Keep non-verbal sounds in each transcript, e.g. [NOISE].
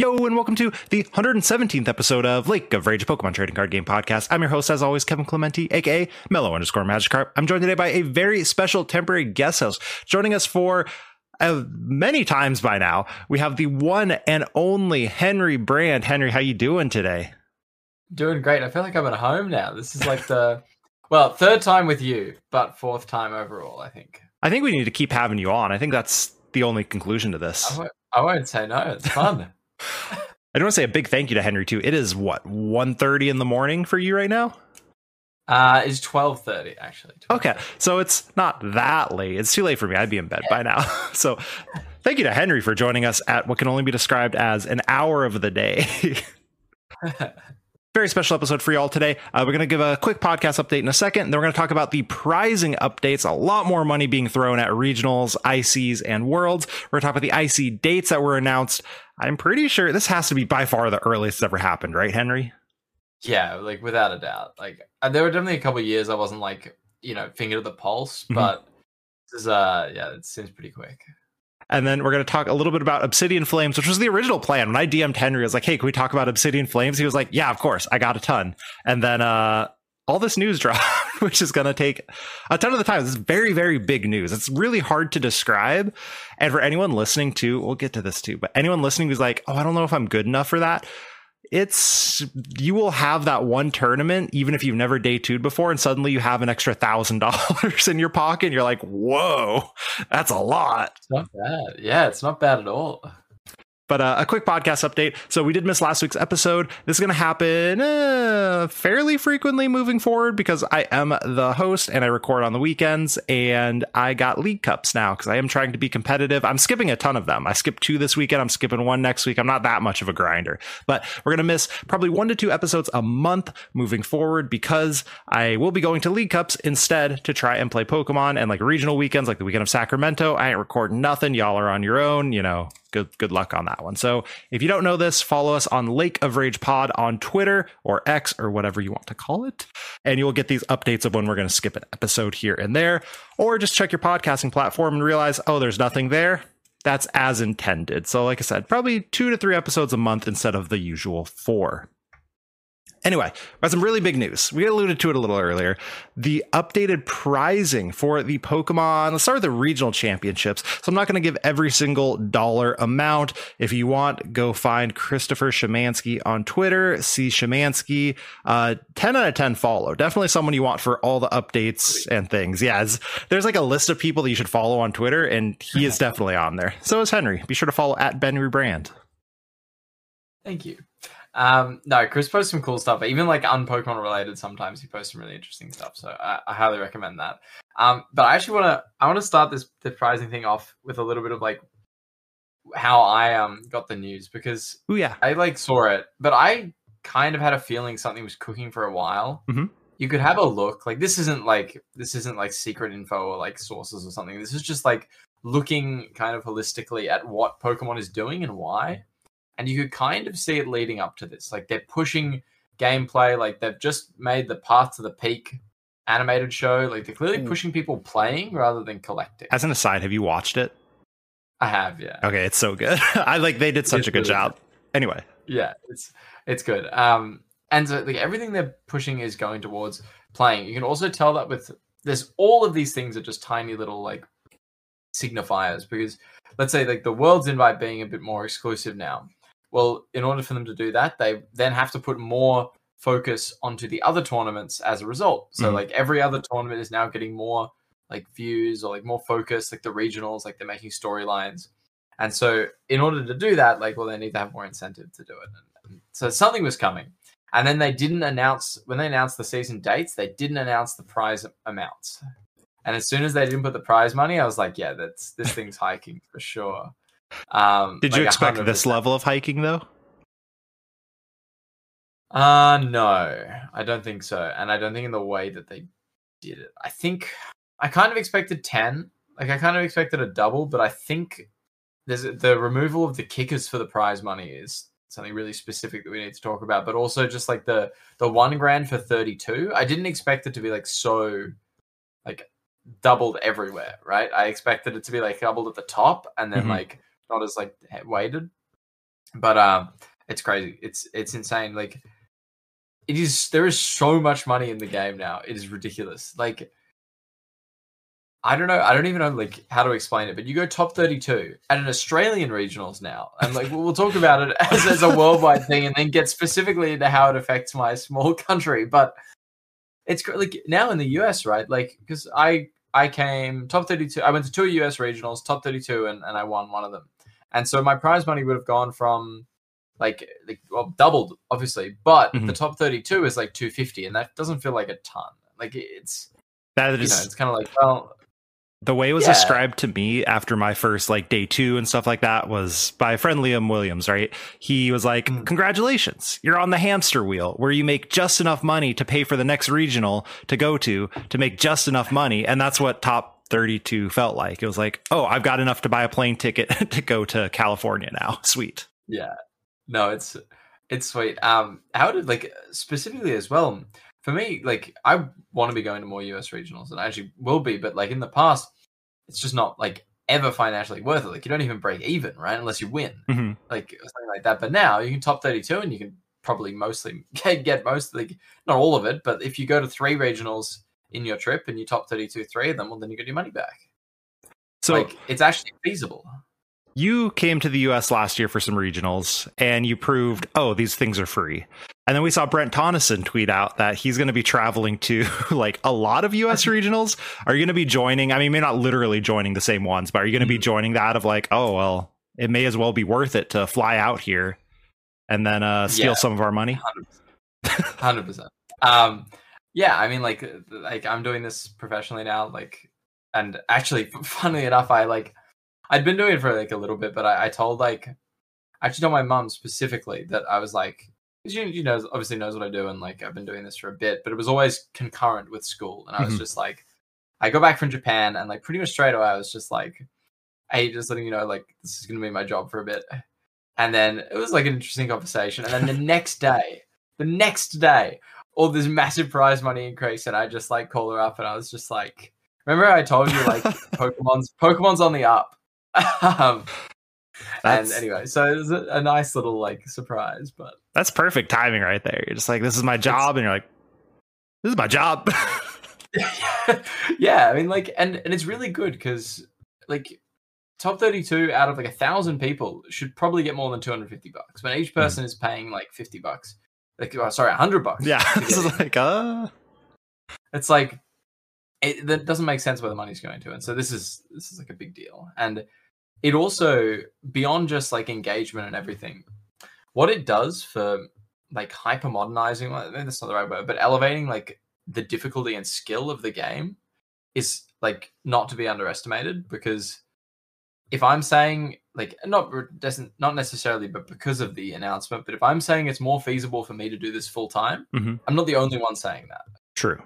Yo, and welcome to the 117th episode of Lake of Rage Pokemon Trading Card Game Podcast. I'm your host, as always, Kevin Clementi, aka Mellow underscore Magikarp. I'm joined today by a very special temporary guest host. Joining us for uh, many times by now, we have the one and only Henry Brand. Henry, how you doing today? Doing great. I feel like I'm at home now. This is like the well, third time with you, but fourth time overall, I think. I think we need to keep having you on. I think that's the only conclusion to this. I won't, I won't say no. It's fun. [LAUGHS] I don't want to say a big thank you to Henry too. It is what 1.30 in the morning for you right now. Uh, it's twelve thirty actually. 12:30. Okay, so it's not that late. It's too late for me. I'd be in bed by now. [LAUGHS] So, thank you to Henry for joining us at what can only be described as an hour of the day. [LAUGHS] Very special episode for y'all today. Uh, we're going to give a quick podcast update in a second. And then we're going to talk about the prizing updates. A lot more money being thrown at regionals, ICs, and worlds. We're going to talk about the IC dates that were announced. I'm pretty sure this has to be by far the earliest it's ever happened, right, Henry? yeah, like without a doubt. Like uh, there were definitely a couple of years I wasn't like you know finger to the pulse, Mhm. but this is uh yeah, it seems pretty quick. And then we're going to talk a little bit about Obsidian Flames, which was the original plan. When I DM'd Henry, I was like, hey, can we talk about Obsidian Flames? He was like, yeah, of course. I got a ton. And then uh, all this news [LAUGHS] dropped, which is going to take a ton of the time. It's very, very big news. It's really hard to describe. And for anyone listening to, we'll get to this too, but anyone listening who's like, oh, I don't know if I'm good enough for that. It's you will have that one tournament, even if you've never day two'd before, and suddenly you have an extra thousand [LAUGHS] dollars in your pocket. And you're like, whoa, that's a lot. It's not bad. Yeah, it's not bad at all. But uh, a quick podcast update. So we did miss last week's episode. This is going to happen uh, fairly frequently moving forward because I am the host and I record on the weekends. And I got league cups now because I am trying to be competitive. I'm skipping a ton of them. I skipped two this weekend. I'm skipping one next week. I'm not that much of a grinder, but we're going to miss probably one to two episodes a month moving forward because I will be going to league cups instead to try and play Pokemon and like regional weekends, like the weekend of Sacramento. I ain't recording nothing. Y'all are on your own, you know good good luck on that one. So if you don't know this, follow us on Lake of Rage Pod on Twitter or X or whatever you want to call it, and you'll get these updates of when we're going to skip an episode here and there, or just check your podcasting platform and realize, oh, there's nothing there. That's as intended. So, like I said, probably two to three episodes a month instead of the usual four. Anyway, got some really big news. We alluded to it a little earlier. The updated prizing for the Pokemon, let's start with the regional championships. So I'm not going to give every single dollar amount. If you want, go find Christopher Schemanske on Twitter, see Schemanske. Uh, 10 out of 10 follow. Definitely someone you want for all the updates and things. Yeah, there's like a list of people that you should follow on Twitter, and he is [LAUGHS] definitely on there. So is Henry. Be sure to follow at BenryBrand. Thank you. Um, no, Chris posts some cool stuff. Even like un-Pokemon related, sometimes he posts some really interesting stuff. So I, I highly recommend that. Um, but I actually want to I want to start this the prizing thing off with a little bit of like how I um got the news because Ooh, yeah. I like saw it, but I kind of had a feeling something was cooking for a while. Mhm. You could have a look. Like this isn't like this isn't like secret info or like sources or something. This is just like looking kind of holistically at what Pokemon is doing and why. And you could kind of see it leading up to this. Like they're pushing gameplay. Like they've just made the Path to the Peak animated show. Like they're clearly Mm. pushing people playing rather than collecting. As an aside, have you watched it? I have, yeah. Okay, it's so good. [LAUGHS] I like they did such It's a good really job. Anyway, yeah it's it's good um and so like everything they're pushing is going towards playing you can also tell that with there's all of these things are just tiny little like signifiers because let's say like the world's invite being a bit more exclusive now well in order for them to do that they then have to put more focus onto the other tournaments as a result so Mhm. like every other tournament is now getting more like views or like more focus like the regionals like they're making storylines and so, in order to do that, like, well, they need to have more incentive to do it. And, and so, something was coming. And then they didn't announce when they announced the season dates, they didn't announce the prize amounts. And as soon as they didn't put the prize money, I was like, yeah, that's this thing's hiking for sure. Um, Did you expect 100%. this level of hiking though? Uh no, I don't think so. And I don't think in the way that they did it. I think I kind of expected 10. Like I kind of expected a double, but I think there's the removal of the kickers for the prize money is something really specific that we need to talk about, but also just like the the 1 grand for 32. I didn't expect it to be like so like doubled everywhere, right? I expected it to be like doubled at the top and then Mhm. like not as like weighted. But um it's crazy. It's it's insane. Like it is there is so much money in the game now. It is ridiculous. Like I don't know. I don't even know like how to explain it. But you go top thirty-two at an Australian regionals now, and like we'll talk about it [LAUGHS] as, as a worldwide thing, and then get specifically into how it affects my small country. But it's like now in the US, right? Like because I I came top thirty-two. I went to two US regionals, top thirty-two, and, and I won one of them. And so my prize money would have gone from like, like well doubled obviously, but Mhm. the top thirty-two is like two fifty, and that doesn't feel like a ton. Like it's That you know it's kind of like well the way it was Yeah. described to me after my first like day two and stuff like that was by a friend Liam Williams, right? He was like, Mm. Congratulations, you're on the hamster wheel where you make just enough money to pay for the next regional to go to to make just enough money. And that's what top 32 felt like. It was like, oh, I've got enough to buy a plane ticket [LAUGHS] to go to California now. [LAUGHS] Sweet. Yeah. No, it's it's sweet. Um how did like specifically as well, for me, like I want to be going to more US regionals and I actually will be, but like in the past, it's just not like ever financially worth it. Like you don't even break even, right? Unless you win. Mhm. Like something like that. But now you can top 32 and you can probably mostly [LAUGHS] get, get most like not all of it, but if you go to three regionals in your trip and you top 32 three of them, well then you get your money back. So like it's actually feasible. you came to the US last year for some regionals and you proved, oh, these things are free. And then we saw Brent Tonisson tweet out that he's going to be traveling to [LAUGHS] like a lot of US [LAUGHS] regionals. Are you going to be joining? I mean, maybe not literally joining the same ones, but are you going to be Mhm. joining that of like, oh, well, it may as well be worth it to fly out here and then uh, steal Yeah. some of our money? hundred percent. Um, yeah, I mean, like, like I'm doing this professionally now, like, and actually, [LAUGHS] funnily enough, I like, I'd been doing it for like a little bit, but I, I told like, I actually told my mum specifically that I was like you, you know, obviously knows what I do, and like I've been doing this for a bit, but it was always concurrent with school, and I was Mhm. just like, I go back from Japan, and like pretty much straight away, I was just like, hey, just letting you know, like, this is gonna be my job for a bit. And then it was like an interesting conversation. And then the next day, the next day, all this massive prize money increase, and I just like call her up, and I was just like, "Remember I told you like [LAUGHS] Pokemon's Pokemon's on the up." [LAUGHS] um, and anyway, so it was a, a nice little like surprise, but That's perfect timing right there. You're just like, this is my job. And you're like, this is my job. [LAUGHS] yeah, I mean, like, and and it's really good because like top 32 out of like a thousand people should probably get more than 250 bucks when each person is paying like 50 bucks like oh, sorry 100 bucks. Yeah. [LAUGHS] [LAUGHS] is like, uh, it's like it that doesn't make sense where the money's going to and so this is this is like a big deal. And it also beyond just like engagement and everything what it does for like hyper modernizing well, that's not the right word but elevating like the difficulty and skill of the game is like not to be underestimated because if i'm saying like not doesn't not necessarily but because of the announcement but if i'm saying it's more feasible for me to do this full time Mhm. i'm not the only one saying that true.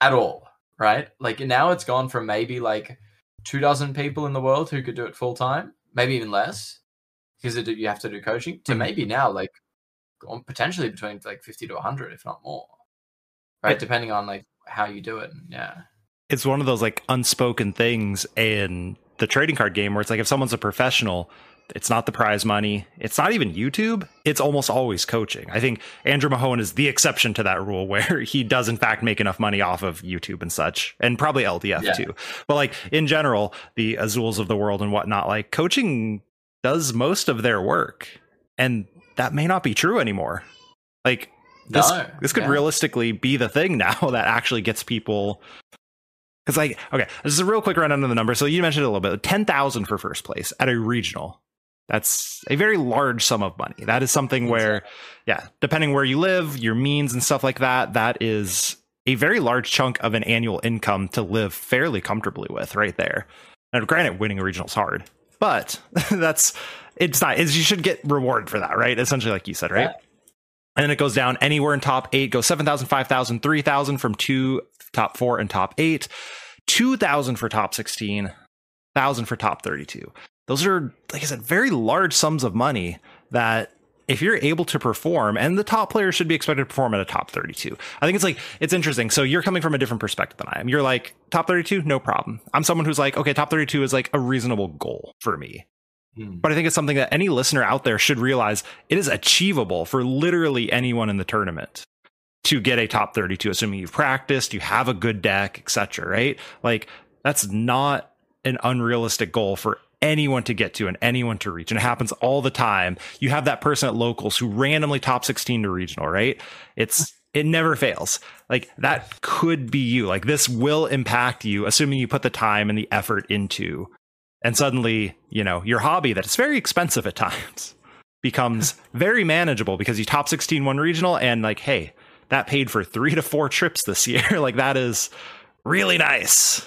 at all, right? Like now it's gone from maybe like two dozen people in the world who could do it full time, maybe even less, because you have to do coaching, to Mhm. maybe now like potentially between like fifty to hundred, if not more, right? It- Depending on like how you do it. Yeah, it's one of those like unspoken things in the trading card game where it's like if someone's a professional it's not the prize money. It's not even youtube. It's almost always coaching. I think andrew mahone is the exception to that rule [LAUGHS] where he does in fact make enough money off of youtube and such and probably ldf Yeah. too. But like in general the azules of the world and whatnot like coaching does most of their work and that may not be true anymore. Like this no, this could yeah. realistically be the thing [LAUGHS] now that actually gets people because like okay this is a real quick rundown of the numbers so you mentioned a little bit 10000 for first place at a regional That's a very large sum of money. That is something where, yeah, depending where you live, your means and stuff like that, that is a very large chunk of an annual income to live fairly comfortably with right there. Now, granted, winning a regional is hard, but [LAUGHS] that's it's not. It's, you should get rewarded for that, right? Essentially, like you said, right? Yeah. And then it goes down anywhere in top eight, goes 7,000, 5,000, 3,000 from two, top four, and top eight, 2,000 for top 16, 1,000 for top 32. Those are, like I said, very large sums of money that if you're able to perform, and the top players should be expected to perform at a top 32. I think it's like, it's interesting. So you're coming from a different perspective than I am. You're like, top 32, no problem. I'm someone who's like, okay, top 32 is like a reasonable goal for me. Hmm. But I think it's something that any listener out there should realize it is achievable for literally anyone in the tournament to get a top 32, assuming you've practiced, you have a good deck, etc. Right? Like, that's not an unrealistic goal for anyone to get to and anyone to reach. And it happens all the time. You have that person at locals who randomly top 16 to regional, right? It's it never fails. Like that could be you. Like this will impact you, assuming you put the time and the effort into. And suddenly, you know, your hobby that is very expensive at [LAUGHS] times becomes very manageable because you top 16 one regional and like, hey, that paid for three to four trips this year. [LAUGHS] like that is really nice.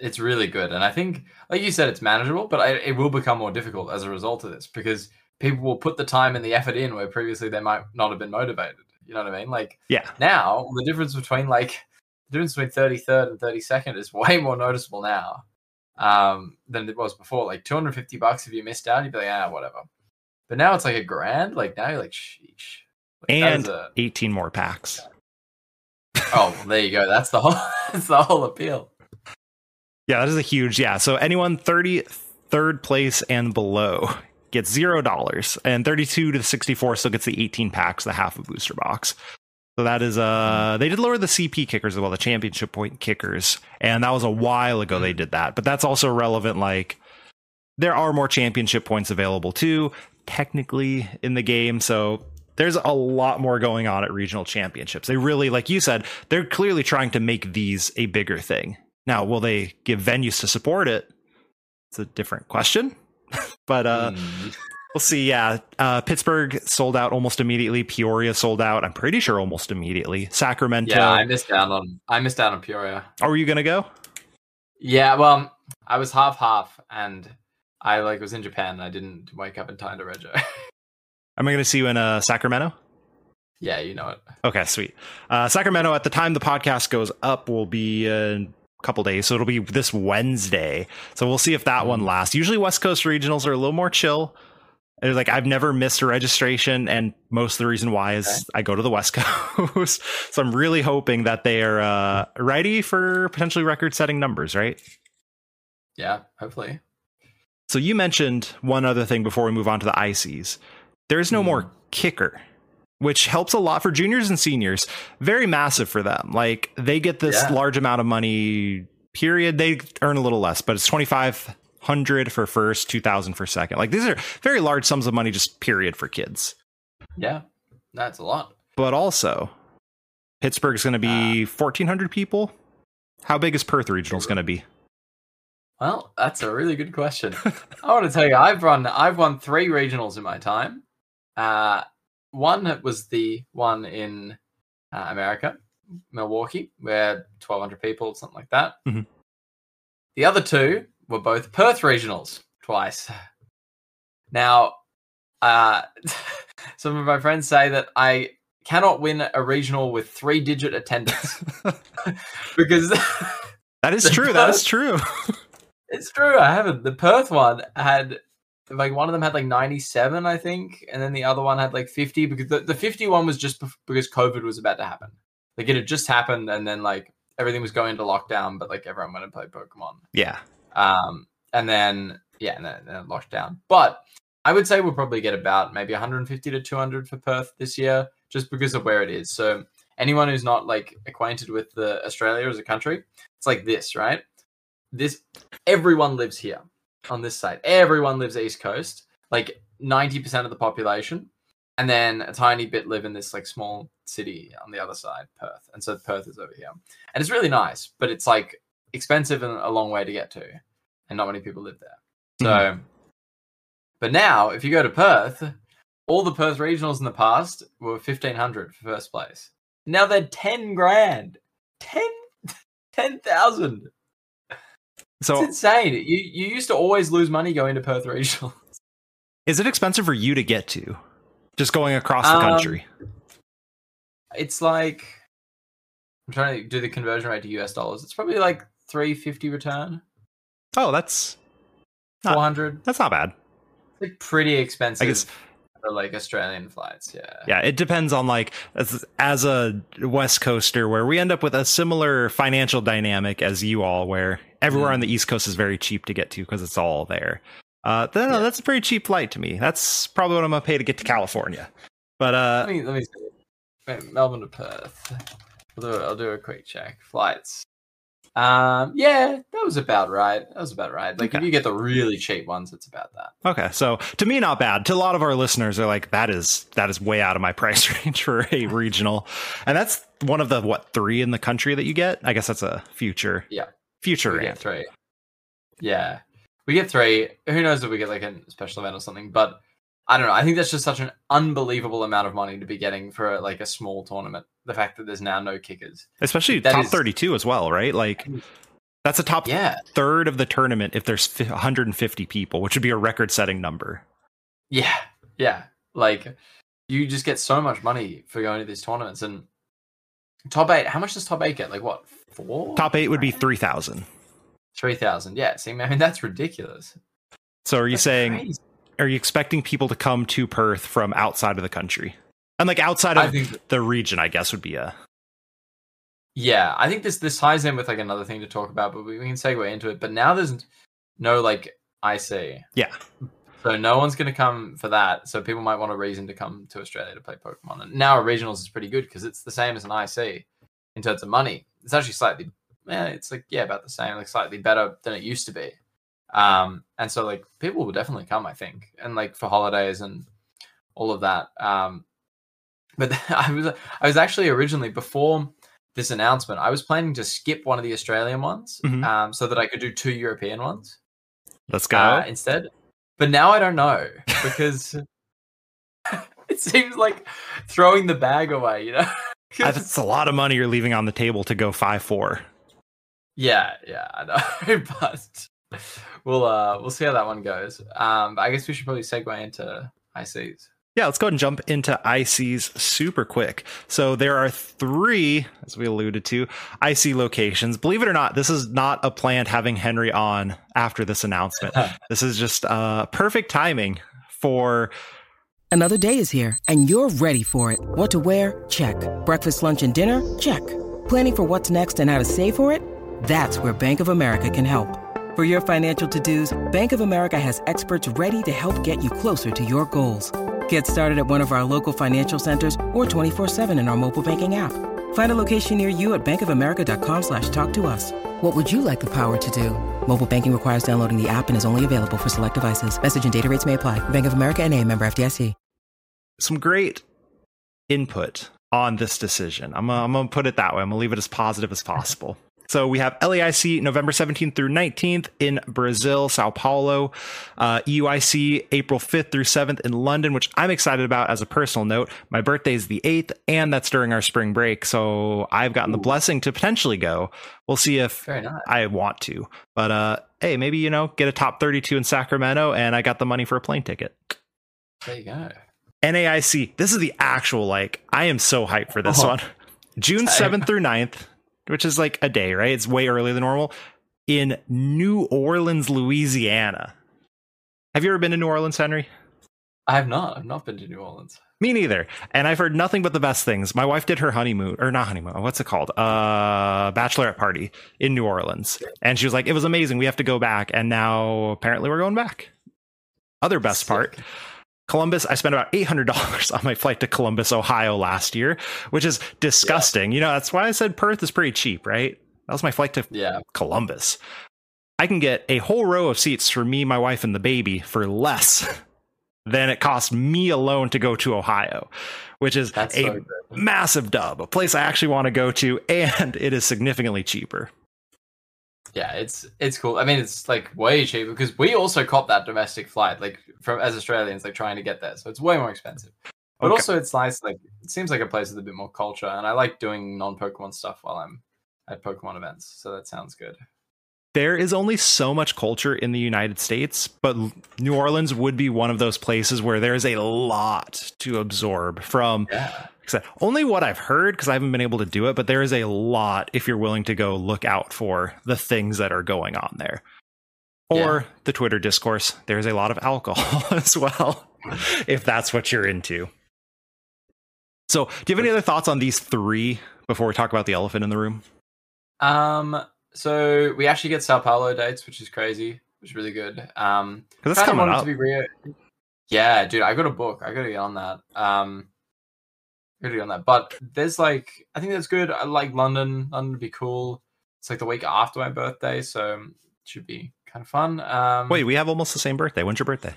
it's really good. And i think like you said it's manageable but I, it will become more difficult as a result of this because people will put the time and the effort in where previously they might not have been motivated. You know what i mean? Like Yeah. now the difference between like the difference between 33rd and 32nd is [LAUGHS] way more noticeable now um than it was before. Like 250 bucks if you missed out you'd be like ah whatever. But now it's like a grand? Like now you're like sheesh And a- 18 more packs. oh well, there you go that's the whole [LAUGHS] that's the whole appeal Yeah, that is a huge yeah. So anyone 33rd place and below gets zero dollars, and 32 to the 64 still gets the 18 packs, the half a booster box. So that is uh they did lower the CP kickers as well, the championship point kickers, and that was a while ago they did that. But that's also relevant. Like there are more championship points available too, technically in the game. So there's a lot more going on at regional championships. They really, like you said, they're clearly trying to make these a bigger thing. Now, will they give venues to support it? It's a different question. [LAUGHS] but uh, Hmm. we'll see. Yeah. Uh, Pittsburgh sold out almost immediately. Peoria sold out, I'm pretty sure almost immediately. Sacramento. yeah i missed out on i missed out on peoria Are you going to go? Yeah, well, I was half half, and I like was in Japan. And I didn't wake up in time to rego. [LAUGHS] Am I going to see you in uh, Sacramento? yeah, you know it. Okay, sweet. Uh, Sacramento, at the time the podcast goes up, will be a couple days. So it'll be this Wednesday. So we'll see if that one lasts. Usually, West Coast regionals are a little more chill. It's like I've never missed a registration, and most of the reason why is Okay. I go to the West [LAUGHS] Coast. so I'm really hoping that they are uh, ready for potentially record-setting numbers, right? Yeah, hopefully. So you mentioned one other thing before we move on to the ICs. There's no Hmm. more kicker, which helps a lot for juniors and seniors. Very massive for them. Like they get this Yeah. large amount of money. Period. They earn a little less, but it's twenty five hundred for first, two thousand for second. Like these are very large sums of money. Just period for kids. Yeah, that's a lot. But also, Pittsburgh's going to be fourteen hundred people. How big is Perth Regionals going to be? Well, that's a really good question. [LAUGHS] I want to tell you, I've run, I've won three regionals in my time. Uh, one was the one in uh, America, Milwaukee, where twelve hundred people, something like that. Mhm. The other two were both Perth regionals, twice. Now, uh, [LAUGHS] some of my friends say that I cannot win a regional with three-digit attendance [LAUGHS] [LAUGHS] because. That is true. That is true. It's true. I haven't. The Perth one had like one of them had like 97, I think, and then the other one had like 50 because the, the 51 was just because COVID was about to happen. Like it had just happened, and then like everything was going into lockdown, but like everyone went and played Pokemon. yeah. Um, and then yeah, and then, then it locked down. But I would say we'll probably get about maybe 150 to 200 for Perth this year, just because of where it is. So anyone who's not like acquainted with the Australia as a country, it's like this, right? This everyone lives here on this side. Everyone lives East Coast, like 90% of the population. And then a tiny bit live in this like small city on the other side, Perth. And so Perth is over here. And it's really nice, but it's like expensive and a long way to get to. And not many people live there. Hmm. So But now, if you go to Perth, all the Perth regionals in the past were fifteen hundred for first place. Now they're ten grand, ten, [LAUGHS] ten thousand. So it's insane. You you used to always lose money going to Perth regional. [LAUGHS] is it expensive for you to get to? Just going across the Um, country. It's like I'm trying to do the conversion rate to US dollars. It's probably like three fifty return, Oh, that's Not- four hundred. that's not bad. Like pretty expensive. I guess for like Australian flights. Yeah. yeah, it depends on like as, as a West Coaster where we end up with a similar financial dynamic as you all, where everywhere Mm. on the East Coast is very cheap to get to because it's all there. Uh, then, Yeah. that's a pretty cheap flight to me. That's probably what I'm gonna pay to get to California. But uh, Let me let me. Wait, Melbourne to Perth. I'll do, I'll do a quick check. Flights. Um, yeah, that was about right. That was about right. Like Okay. if you get the really cheap ones, it's about that. Okay, so to me, not bad. To a lot of our listeners, are like, "That is that is way out of my [LAUGHS] price range for a [LAUGHS] regional," and that's one of the what three in the country that you get. I guess that's a future, Yeah. Future We rant. get three. Yeah, we get three. Who knows if we get like a special event or something? But I don't know. I think that's just such an unbelievable amount of money to be getting for like a small tournament. The fact that there's now no kickers. especially That top is- 32 as well, right? Like that's a top Yeah, third of the tournament if there's 150 people, which would be a record-setting number. Yeah, yeah. Like you just get so much money for going to these tournaments and top eight. How much does top eight get? Like what? Four? Top eight would be 3,000. three thousand. Yeah. See, I mean that's ridiculous. So are you That's saying crazy. are you expecting people to come to Perth from outside of the country? And like outside of think. the region, I guess would be a Yeah, I think this this ties in with like another thing to talk about, but we, we can segue into it. But now there's no like I see. yeah. So no one's going to come for that. So people might want a reason to come to Australia to play Pokemon. And now regionals is pretty good because it's the same as an IC in terms of money. It's actually slightly, yeah, it's like yeah, about the same, like slightly better than it used to be. Um, and so like people will definitely come, I think, and like for holidays and all of that. Um, but [LAUGHS] I was I was actually originally before this announcement, I was planning to skip one of the Australian ones, Mhm. um, so that I could do two European ones Let's go. uh, instead. But now I don't know because [LAUGHS] it seems like throwing the bag away, you know? [LAUGHS] That's a lot of money you're leaving on the table to go 5-4. yeah, yeah, I know. [LAUGHS] but we'll uh we'll see how that one goes. Um, but I guess we should probably segue into ICs. Yeah, let's go ahead and jump into ICs super quick. So there are three, as we alluded to, IC locations. Believe it or not, this is not a planned having Henry on after this announcement. [LAUGHS] this is just uh, perfect timing for Another day is here, and you're ready for it. What to wear? Check. Breakfast, lunch, and dinner? Check. Planning for what's next and how to save for it? That's where Bank of America can help. For your financial to dos, Bank of America has experts ready to help get you closer to your goals. Get started at one of our local financial centers or 24-7 in our mobile banking app. Find a location near you at bankofamerica.com slash talk to us. What would you like the power to do? Mobile banking requires downloading the app and is only available for select devices. Message and data rates may apply. Bank of America and a member FDIC. some great input on this decision. I'm gonna, I'm gonna put it that way. I'm gonna leave it as positive as possible. So we have LAIC November 17th through 19th in Brazil, Sao Paulo. Uh, EUIC April 5th through 7th in London, which I'm excited about as a personal note. My birthday is the 8th, and that's during our spring break. So I've gotten the blessing to potentially go. We'll see if I want to. But uh, hey, maybe, you know, get a top 32 in Sacramento, and I got the money for a plane ticket. There you go. NAIC. This is the actual like I am so hyped for this Oh. one. June [LAUGHS] 7th through 9th, which is like a day, right? It's way earlier than normal in New Orleans, Louisiana. Have you ever been to New Orleans, Henry? I have not. I've not been to New Orleans. Me neither. And I've heard nothing but the best things. My wife did her honeymoon, or not honeymoon, what's it called? Uh, bachelorette party in New Orleans. And she was like, it was amazing. We have to go back. And now apparently we're going back. Other best part, Sick. Columbus, I spent about $800 [LAUGHS] on my flight to Columbus, Ohio last year, which is disgusting. You know, that's why I said Perth is pretty cheap, right? That was my flight to Yeah. Columbus. I can get a whole row of seats for me, my wife, and the baby for less [LAUGHS] than it cost me alone to go to Ohio, which is That's a so massive dub, a place I actually want to go to, and it is significantly cheaper. Yeah, it's it's cool. I mean, it's like way cheaper because we also cop that domestic flight, like from as Australians, like trying to get there. So it's way more expensive. But Okay. also, it's nice. Like it seems like a place with a bit more culture, and I like doing non-Pokemon stuff while I'm at Pokemon events. So that sounds good. there is only so much culture in the United States, but New Orleans would be one of those places where there's a lot to absorb from Yeah, said, only what I've heard because I haven't been able to do it, but there is a lot if you're willing to go look out for the things that are going on there. Or the Twitter discourse, there's a lot of alcohol [LAUGHS] as well, if that's what you're into. So, do you have any other thoughts on these three before we talk about the elephant in the room? Um, so we actually get Sao Paulo dates, which is crazy, which is really good. Um, that's coming up. to be real. Yeah, dude, I got a book. I got to get on that. Um, to on that. But there's like, I think that's good. I like London. London would be cool. It's like the week after my birthday, so it should be kind of fun. Um, Wait, we have almost the same birthday. When's your birthday?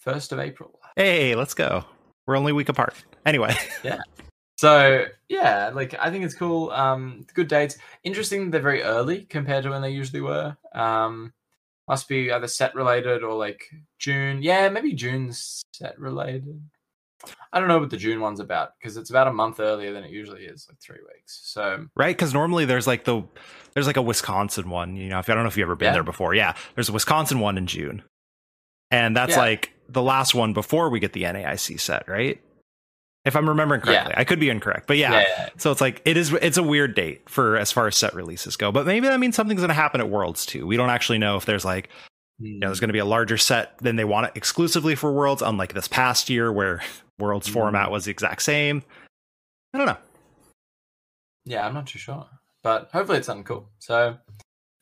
first of April. Hey, let's go. We're only a week apart. Anyway, [LAUGHS] yeah. So yeah, like I think it's cool. Um, good dates. Interesting. They're very early compared to when they usually were. Um, must be either set related or like June. Yeah, maybe June's set related. I don't know what the June one's about because it's about a month earlier than it usually is, like three weeks. So right? Because normally there's like the there's like a Wisconsin one. You know, if I don't know if you've ever been Yeah. there before. Yeah, there's a Wisconsin one in June, and that's Yeah. like the last one before we get the NAIC set, right? If I'm remembering Yeah. correctly, I could be incorrect, but yeah. yeah, yeah, So it's like it is. It's a weird date for as far as set releases go, but maybe that means something's going to happen at Worlds too. We don't actually know if there's like you know there's hmm. going to be a larger set than they want it exclusively for Worlds, unlike this past year where Worlds Mm. format was the exact same. I don't know. yeah. I'm not too sure, but hopefully it's something cool. So,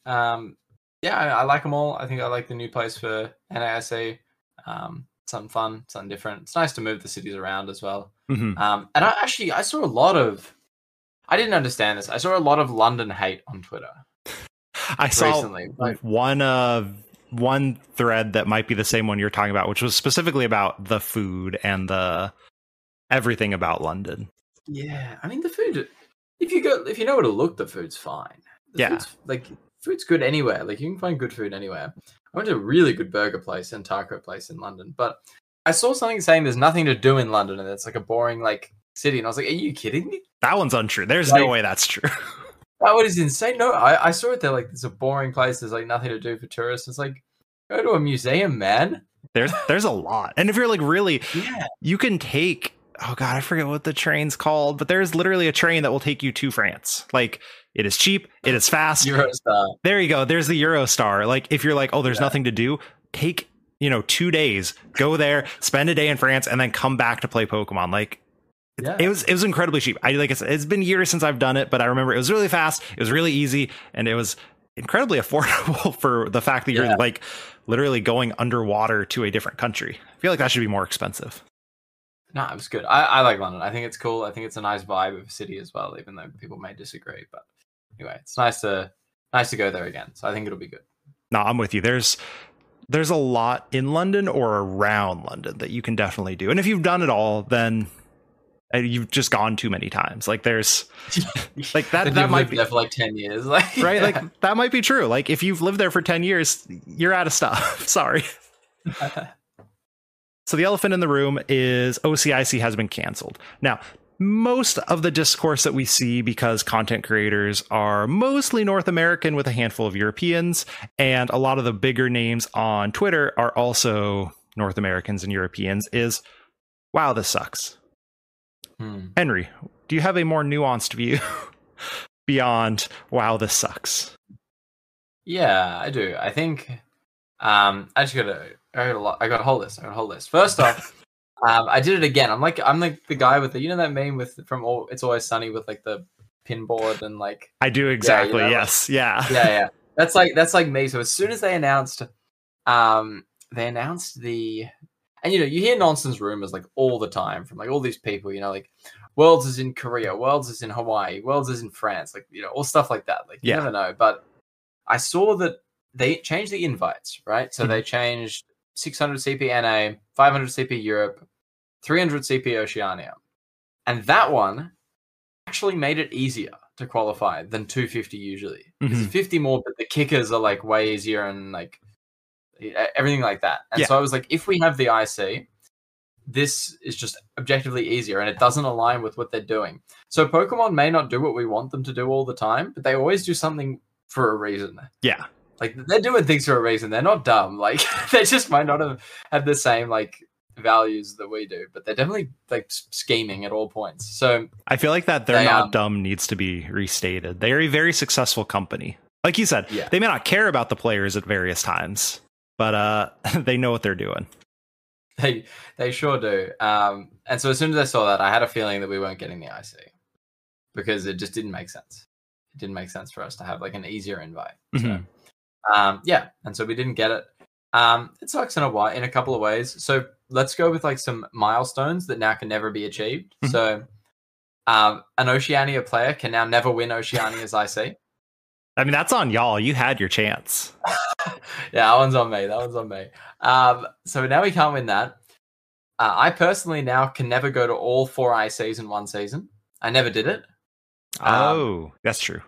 um, yeah, I, I like them all. I think I like the new place for NAIC. Um, something fun, something different. It's nice to move the cities around as well. Mhm. Um, and I actually I saw a lot of. I didn't understand this. I saw a lot of London hate on Twitter I saw recently. Like, one uh one thread that might be the same one you're talking about, which was specifically about the food and the everything about London. yeah, I mean the food. If you go, if you know where to look, the food's fine. The Yeah. food's, like food's good anywhere. Like you can find good food anywhere. I went to a really good burger place and taco place in London, but I saw something saying there's nothing to do in London and it's like a boring like city, and I was like, are you kidding me? That one's untrue. There's no way that's true. [LAUGHS] That is insane. No, I, I saw it there. Like it's a boring place. There's like nothing to do for tourists. It's like go to a museum, man. there's there's a lot. And if you're like really Yeah. you can take oh god, I forget what the train's called, but there's literally a train that will take you to France. Like it is cheap, it is fast. Eurostar. there you go. There's the Eurostar. Like if you're like, oh, there's Yeah. nothing to do, take you know two days, go there, spend a day in France, and then come back to play Pokemon. Like Yeah. it was it was incredibly cheap. I like I said, it's been years since I've done it, but I remember it was really fast, it was really easy, and it was incredibly [LAUGHS] affordable for the fact that you're Yeah. like literally going underwater to a different country. I feel like that should be more expensive. No, it was good. I, I like London. I think it's cool. I think it's a nice vibe of a city as well, even though people may disagree. But anyway, it's nice to nice to go there again. So I think it'll be good. No, I'm with you. There's there's a lot in London or around London that you can definitely do. And if you've done it all, then you've just gone too many times. Like there's [LAUGHS] like that that might be there for like ten years, [LAUGHS] like right. Like that might be true. Like if you've lived there for 10 years, you're out of stuff. [LAUGHS] Sorry. So the elephant in the room is OCIC has been canceled. Now, most of the discourse that we see because content creators are mostly North American with a handful of Europeans, and a lot of the bigger names on Twitter are also North Americans and Europeans, is wow, this sucks. Hmm. Henry, do you have a more nuanced view [LAUGHS] beyond wow, this sucks? Yeah, I do. I think um I just got a I got a lot I got a whole list. I got a whole list. First off, [LAUGHS] um I did it again. I'm like I'm like the guy with the you know that meme with from all it's always sunny with like the pinboard and like I do exactly. know, yes. Yeah. yeah, yeah. [LAUGHS] That's like that's like me. So as soon as they announced, um, they announced the, and you know you hear nonsense rumors like all the time from like all these people. You know, like Worlds is in Korea, Worlds is in Hawaii, Worlds is in France, like you know all stuff like that. Like you Yeah. never know. But I saw that they changed the invites, right? So hmm. they changed 600 CP NA, 500 CP Europe, 300 CP Oceania, and that one actually made it easier to qualify than 250 usually. It's mm-hmm. 50 more, but the kickers are like way easier and like everything like that. And Yeah. so I was like, if we have the IC, this is just objectively easier and it doesn't align with what they're doing. So Pokemon may not do what we want them to do all the time, but they always do something for a reason. Yeah. Like they're doing things for a reason. They're not dumb. Like [LAUGHS] they just might not have had the same like values that we do, but they're definitely like scheming at all points. So I feel like that they're They, not um, dumb needs to be restated. They are a very successful company. Like you said, Yeah. they may not care about the players at various times, but uh [LAUGHS] they know what they're doing. they they sure do. Um, and so as soon as I saw that, I had a feeling that we weren't getting the IC because it just didn't make sense. It didn't make sense for us to have like an easier invite. So, Mhm. um, yeah, and so we didn't get it. Um, it sucks in a way, in a couple of ways. So let's go with like some milestones that now can never be achieved. Mhm. So, um, an Oceania player can now never win Oceania's IC. I mean, that's on y'all. You had your chance. [LAUGHS] [LAUGHS] yeah, that one's on me. That one's on me. Um, so now we can't win that. Uh, I personally now can never go to all four ICs in one season. I never did it, Um, oh, that's true.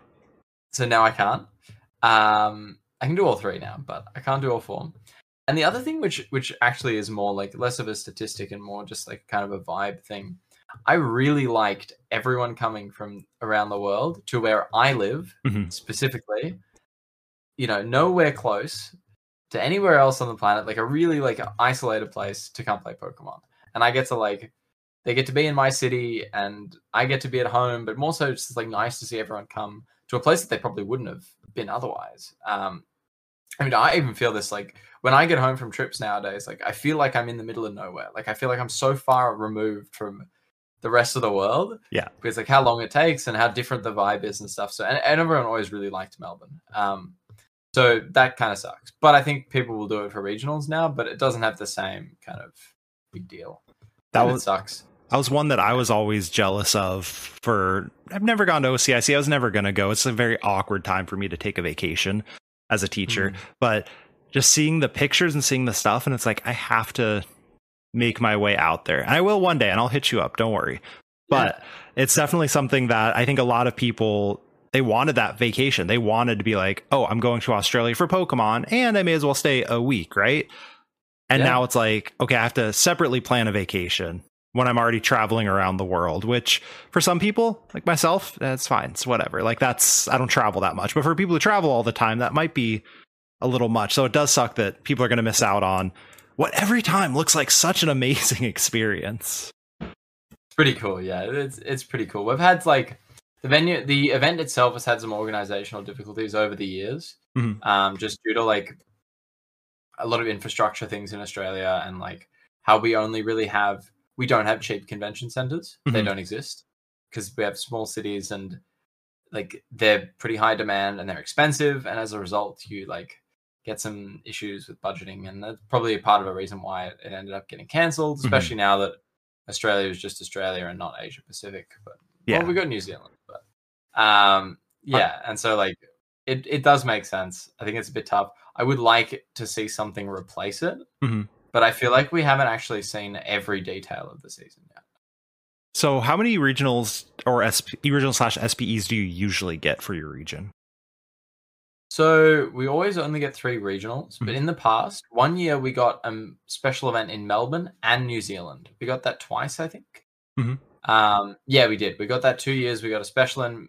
so now I can't. Um, I can do all three now, but I can't do all four. And the other thing, which which actually is more like less of a statistic and more just like kind of a vibe thing, I really liked everyone coming from around the world to where I live Mhm. specifically. You know, nowhere close to anywhere else on the planet, like a really like isolated place to come play Pokemon. And I get to like they get to be in my city and I get to be at home, but more so it's just like nice to see everyone come to a place that they probably wouldn't have been otherwise. Um I mean, I even feel this like when I get home from trips nowadays, like I feel like I'm in the middle of nowhere. Like I feel like I'm so far removed from the rest of the world. Yeah. Because like how long it takes and how different the vibe is and stuff. So and, and everyone always really liked Melbourne. Um so that kind of sucks. But I think people will do it for regionals now, but it doesn't have the same kind of big deal. That was sucks. that was one that I was always jealous of. For I've never gone to OCIC. I was never gonna go. It's a very awkward time for me to take a vacation as a teacher. Mm-hmm. But just seeing the pictures and seeing the stuff, and it's like I have to make my way out there. And I will one day, and I'll hit you up. Don't worry. But it's definitely something that I think a lot of people they wanted that vacation. They wanted to be like, oh, I'm going to Australia for Pokemon, and I may as well stay a week, right? And Yeah. now it's like, okay, I have to separately plan a vacation when I'm already traveling around the world, which for some people, like myself, that's fine. It's whatever. Like that's I don't travel that much. But for people who travel all the time, that might be a little much. So it does suck that people are gonna miss out on what every time looks like such an amazing [LAUGHS] experience. It's pretty cool. Yeah, it's it's pretty cool. We've had like the venue, the event itself has had some organizational difficulties over the years, Mhm. um, just due to like a lot of infrastructure things in Australia and like how we only really have we don't have cheap convention centers. They Mhm. don't exist because we have small cities and like they're pretty high demand and they're expensive, and as a result, you like get some issues with budgeting, and that's probably a part of a reason why it, ended up getting cancelled, Mhm. especially now that Australia is just Australia and not Asia Pacific. But Yeah. well, we got New Zealand, but um, yeah, and so like it it does make sense. I think it's a bit tough. I would like to see something replace it, Mhm. but I feel like we haven't actually seen every detail of the season yet. So how many regionals or SP, regional slash SPEs do you usually get for your region? So we always only get three regionals, but Mhm. in the past, one year we got a special event in Melbourne and New Zealand. We got that twice, I think. Mhm. Um, yeah, we did. We got that two years. We got a special in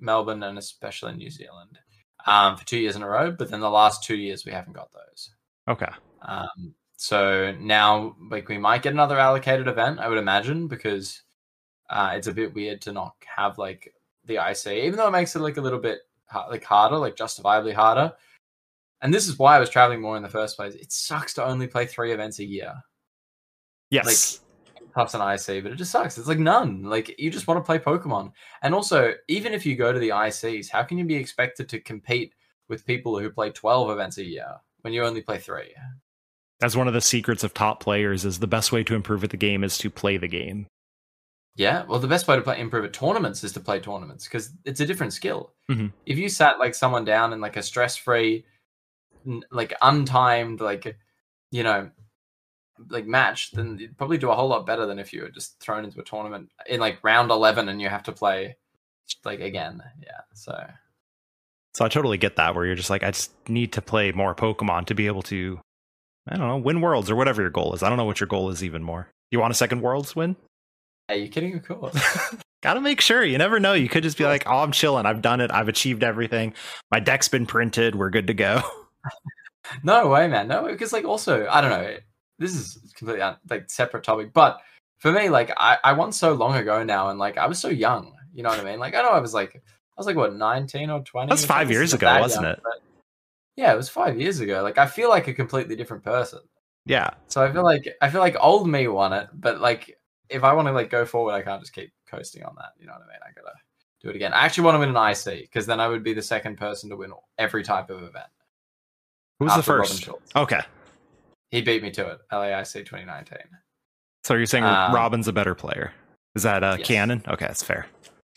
Melbourne and a special in New Zealand um, for two years in a row. But then the last two years we haven't got those. Okay. Um, so now, like, we might get another allocated event, I would imagine, because uh, it's a bit weird to not have like the IC, even though it makes it like a little bit like harder, like justifiably harder. And this is why I was traveling more in the first place. It sucks to only play three events a year. Yes. Plus an IC, but it just sucks. It's like none. Like you just want to play Pokemon. And also, even if you go to the ICs, how can you be expected to compete with people who play 12 events a year when you only play three? That's one of the secrets of top players is the best way to improve at the game is to play the game. Yeah, well, the best way to play improve at tournaments is to play tournaments because it's a different skill. Mhm. If you sat like someone down in like a stress-free, like untimed, like you know, like match, then you'd probably do a whole lot better than if you were just thrown into a tournament in like round eleven and you have to play like again. Yeah. So So I totally get that where you're just like, I just need to play more Pokemon to be able to, I don't know, win worlds or whatever your goal is. I don't know what your goal is even more. You want a second worlds win? are you kidding? Of course. [LAUGHS] Gotta make sure. You never know. You could just be like, oh, I'm chilling. I've done it. I've achieved everything. My deck's been printed. We're good to go. [LAUGHS] no way, man. No, because like also, I don't know. This is completely un- like separate topic, but for me, like I, I won so long ago now, and like I was so young. You know what I mean? Like I know I was like I was like what 19 or 20. That's five years ago, wasn't young, it? yeah, it was five years ago. Like I feel like a completely different person. Yeah. So I feel like I feel like old me won it, but like if I want to like go forward, I can't just keep coasting on that. You know what I mean? I gotta do it again. I actually want to win an IC because then I would be the second person to win every type of event. Who's the first? Okay. He beat me to it. LAIC 2019. So you're saying Um, Robin's a better player? Is that uh, yes. canon? Okay, that's fair. [LAUGHS]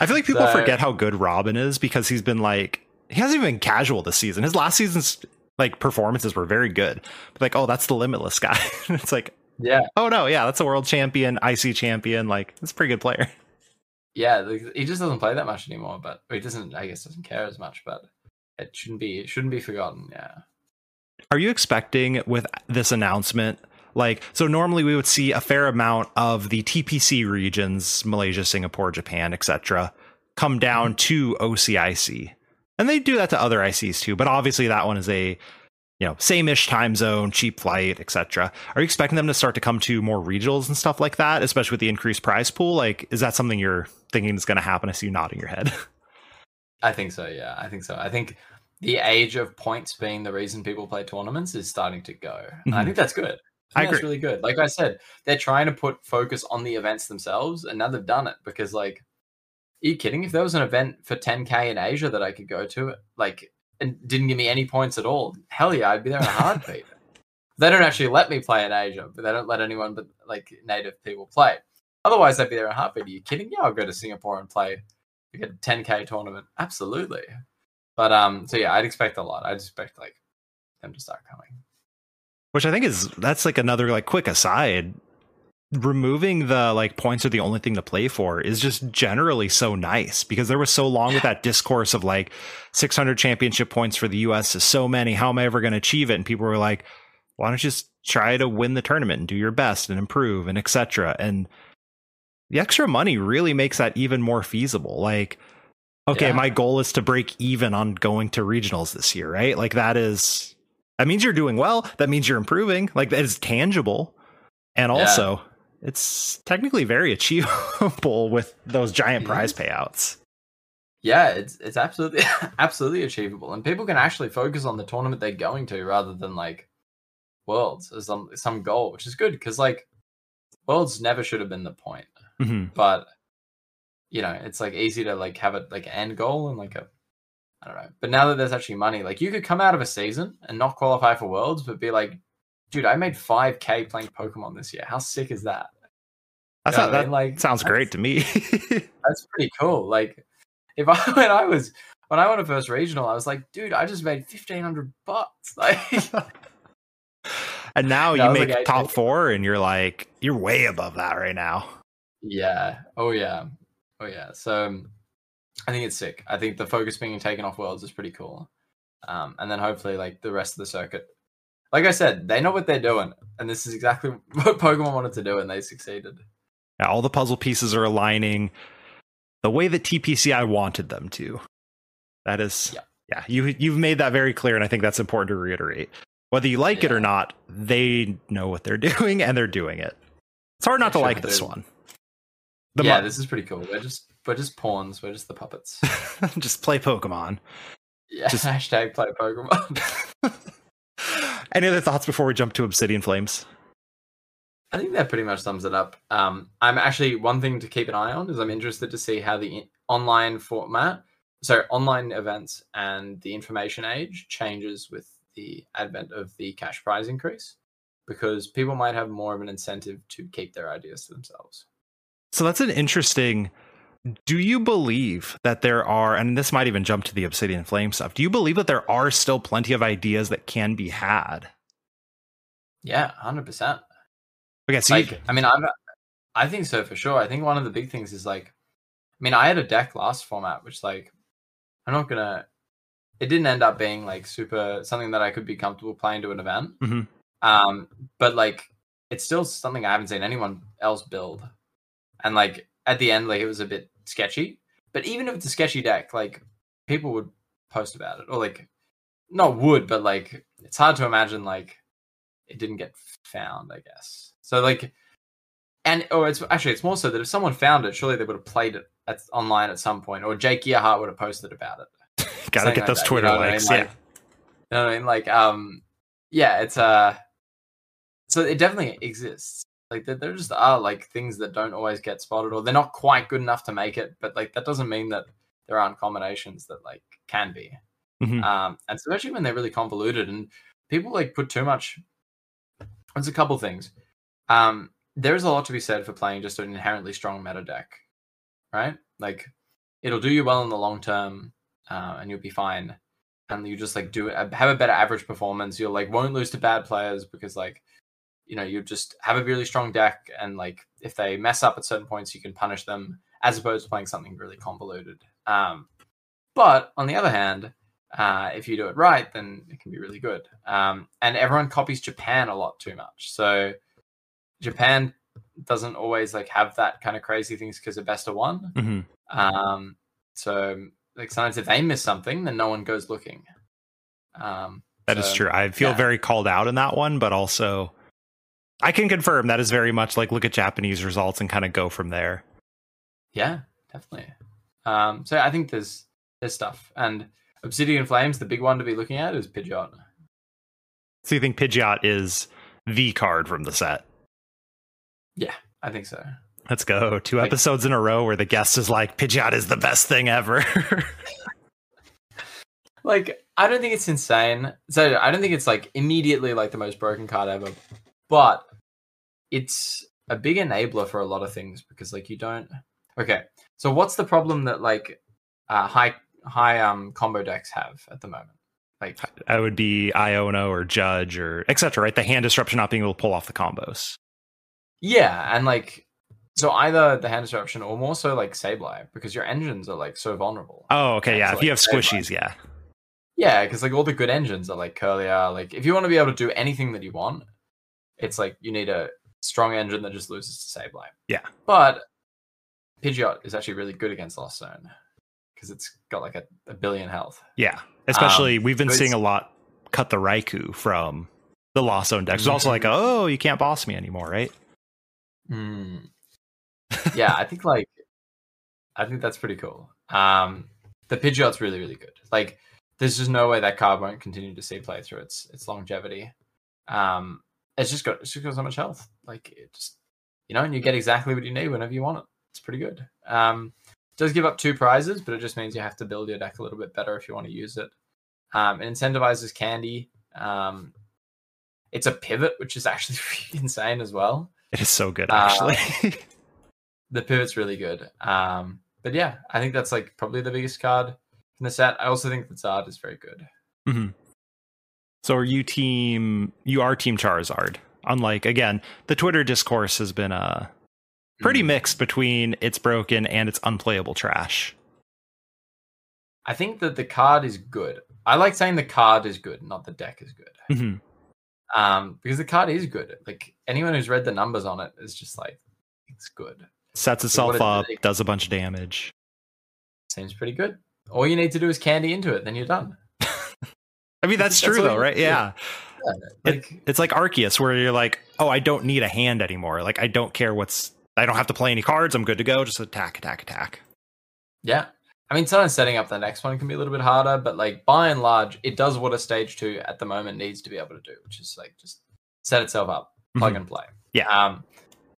I feel like people So- forget how good Robin is because he's been like he hasn't even been casual this season. His last season's like performances were very good. But like, oh, that's the limitless guy. [LAUGHS] it's like, yeah, oh no, yeah, that's a world champion, IC champion. Like, that's a pretty good player. [LAUGHS] yeah. He just doesn't play that much anymore, but he doesn't. I guess doesn't care as much, but it shouldn't be. It shouldn't be forgotten. Yeah. Are you expecting with this announcement? Like, so normally we would see a fair amount of the TPC regions, Malaysia, Singapore, Japan, etc., come down mm-hmm. to OCIC. And they do that to other ICs too, but obviously that one is a you know, same-ish time zone, cheap flight, etc. Are you expecting them to start to come to more regionals and stuff like that, especially with the increased prize pool? Like, is that something you're thinking is going to happen? I see you nodding your head. [LAUGHS] I think so. Yeah, I think so. I think the age of points being the reason people play tournaments is starting to go. And I mm-hmm. think that's good. I I think that's really good. Like I said, they're trying to put focus on the events themselves, and now they've done it because, like, are you kidding? If there was an event for 10k in Asia that I could go to, like, and didn't give me any points at all, hell yeah, I'd be there in a heartbeat. they don't actually let me play in Asia, but they don't let anyone but like native people play. Otherwise, I'd be there in a heartbeat. Are you kidding? Yeah, I'll go to Singapore and play like a 10k tournament. Absolutely. But um, so yeah, I'd expect a lot. I'd expect like them to start coming. Which I think is that's like another like quick aside. Removing the like points are the only thing to play for is just generally so nice because there was so long with that discourse of like 600 championship points for the US is so many. How am I ever going to achieve it? And people were like, why don't you just try to win the tournament and do your best and improve and etc. And the extra money really makes that even more feasible. Like, okay, Yeah. my goal is to break even on going to regionals this year, right? Like that is that means you're doing well. That means you're improving. Like that is tangible. And Yeah. also, it's technically very achievable [LAUGHS] with those giant prize payouts. Yeah, it's it's absolutely [LAUGHS] absolutely achievable, and people can actually focus on the tournament they're going to rather than like worlds as some some goal, which is good because like worlds never should have been the point, Mhm. but you know it's like easy to like have it like end goal and like a I don't know. But now that there's actually money, like you could come out of a season and not qualify for worlds, but be like, dude, I made five k playing Pokemon this year. How sick is that? That's You not, what I that mean? Like, sounds great to me. [LAUGHS] That's pretty cool. Like, if I [LAUGHS] when I was when I won a first regional, I was like, dude, I just made fifteen hundred bucks. [LAUGHS] Like, and now you make like, top four and you're like, you're way above that right now. yeah, oh yeah, oh yeah. So um, I think it's sick. I think the focus being taken off worlds is pretty cool. Um, and then hopefully, like the rest of the circuit, like I said, they know what they're doing, and this is exactly [LAUGHS] what Pokemon wanted to do, and they succeeded. Yeah, all the puzzle pieces are aligning the way that TPCI wanted them to. That is, Yeah. yeah, you you've made that very clear, and I think that's important to reiterate. Whether you like it or not, they know what they're [LAUGHS] doing, and they're doing it. It's hard not They to like this do. one. The yeah, mo- this is pretty cool. We're just we're just pawns. We're just the puppets. [LAUGHS] just play Pokemon. Yeah, Just- [LAUGHS] hashtag play Pokemon. [LAUGHS] Any other thoughts before we jump to Obsidian Flames? I think that pretty much sums it up. Um, I'm actually one thing to keep an eye on is I'm interested to see how the in- online format, so online events and the information age changes with the advent of the cash prize increase, because people might have more of an incentive to keep their ideas to themselves. So that's an interesting. Do you believe that there are, and this might even jump to the Obsidian Flame stuff, do you believe that there are still plenty of ideas that can be had? Yeah, hundred percent. Okay, so you- I mean, I'm, I think so for sure. I think one of the big things is like I mean, I had a deck last format, which like I'm not gonna. It didn't end up being like super something that I could be comfortable playing to an event. Mhm. Um, but like it's still something I haven't seen anyone else build. And like at the end, like it was a bit sketchy. But even if it's a sketchy deck, like people would post about it, or like not would, but like it's hard to imagine like it didn't get found. I guess so. Like, and or it's actually it's more so that if someone found it, surely they would have played it at, online at some point, or Jake Gearhart would have posted about it. [LAUGHS] Gotta get like those that, you Twitter know what I likes. mean? yeah. You know what I mean? Like, um, yeah, it's uh, so it definitely exists. Like, there, there just are like things that don't always get spotted, or they're not quite good enough to make it. But like, that doesn't mean that there aren't combinations that like can be. Mhm. Um, and especially when they're really convoluted and people like put too much. There's a couple things. Um, there's a lot to be said for playing just an inherently strong meta deck, right? Like, it'll do you well in the long term, uh, and you'll be fine. And you just like do it, have a better average performance. You'll like won't lose to bad players because like, you know, you just have a really strong deck, and like if they mess up at certain points, you can punish them as opposed to playing something really convoluted. Um, but on the other hand, uh, if you do it right, then it can be really good. Um, and everyone copies Japan a lot too much. So Japan doesn't always like have that kind of crazy things because of best of one. Mhm. Um, so like sometimes if they miss something, then no one goes looking. Um, That is so, true. I feel yeah. very called out in that one, but also I can confirm that is very much like look at Japanese results and kind of go from there. Yeah, definitely. Um, so I think there's there's stuff, and Obsidian Flames, the big one to be looking at is Pidgeot. So you think Pidgeot is the card from the set? Yeah, I think so. Let's go. Two Like- episodes in a row where the guest is like, Pidgeot is the best thing ever. [LAUGHS] Like, I don't think it's insane. So I don't think it's like immediately like the most broken card ever, but it's a big enabler for a lot of things because like you don't. Okay, so what's the problem that like uh, high high um combo decks have at the moment? Like, that would be iono or Judge or etc. Right? The hand disruption not being able to pull off the combos. yeah, and like. So either the hand disruption or more so like Sableye because your engines are like so vulnerable. Oh, okay. Yeah, so if you have Sableye. squishies, yeah. Yeah, because like all the good engines are like Kirlia. Like if you want to be able to do anything that you want, it's like you need a strong engine that just loses to Sableye. Yeah. But Pidgeot is actually really good against Lost Zone because it's got like a, a billion health. Yeah. Especially we've been seeing a lot cut the Raikou from the Lost Zone decks. It's also like, oh, you can't boss me anymore, right? Mm. [LAUGHS] yeah, I think like I think that's pretty cool. Um, the Pidgeot's really really good. Like, there's just no way that card won't continue to see play through its its longevity. Um, it's just got it's just got so much health. Like it just you know, and you get exactly what you need whenever you want it. It's pretty good. Um, does give up two prizes, but it just means you have to build your deck a little bit better if you want to use it. Um, it incentivizes candy. Um, it's a pivot, which is actually [LAUGHS] insane as well It is so good, Uh, actually. [LAUGHS] the pivot's really good. Um, but yeah, I think that's like probably the biggest card in the set. I also think the Zard is very good. Mhm. So are you team? You are team Charizard. Unlike again, the Twitter discourse has been uh pretty Mm. mixed between it's broken and it's unplayable trash. I think that the card is good. I like saying the card is good, not the deck is good. Mhm. Um, because the card is good. Like anyone who's read the numbers on it is just like, it's good. Sets itself it up, that- does a bunch of damage. Seems pretty good. All you need to do is candy into it, then you're done. I mean, that's, [LAUGHS] That's true though, right? do. Yeah. Like, It's like Arceus, where you're like, oh, I don't need a hand anymore. Like, I don't care what's. I don't have to play any cards. I'm good to go. Just attack, attack, attack. Yeah. I mean, sometimes setting up the next one can be a little bit harder, but like by and large, it does what a stage two at the moment needs to be able to do, which is like just set itself up, plug Mhm. and play. Yeah. Um,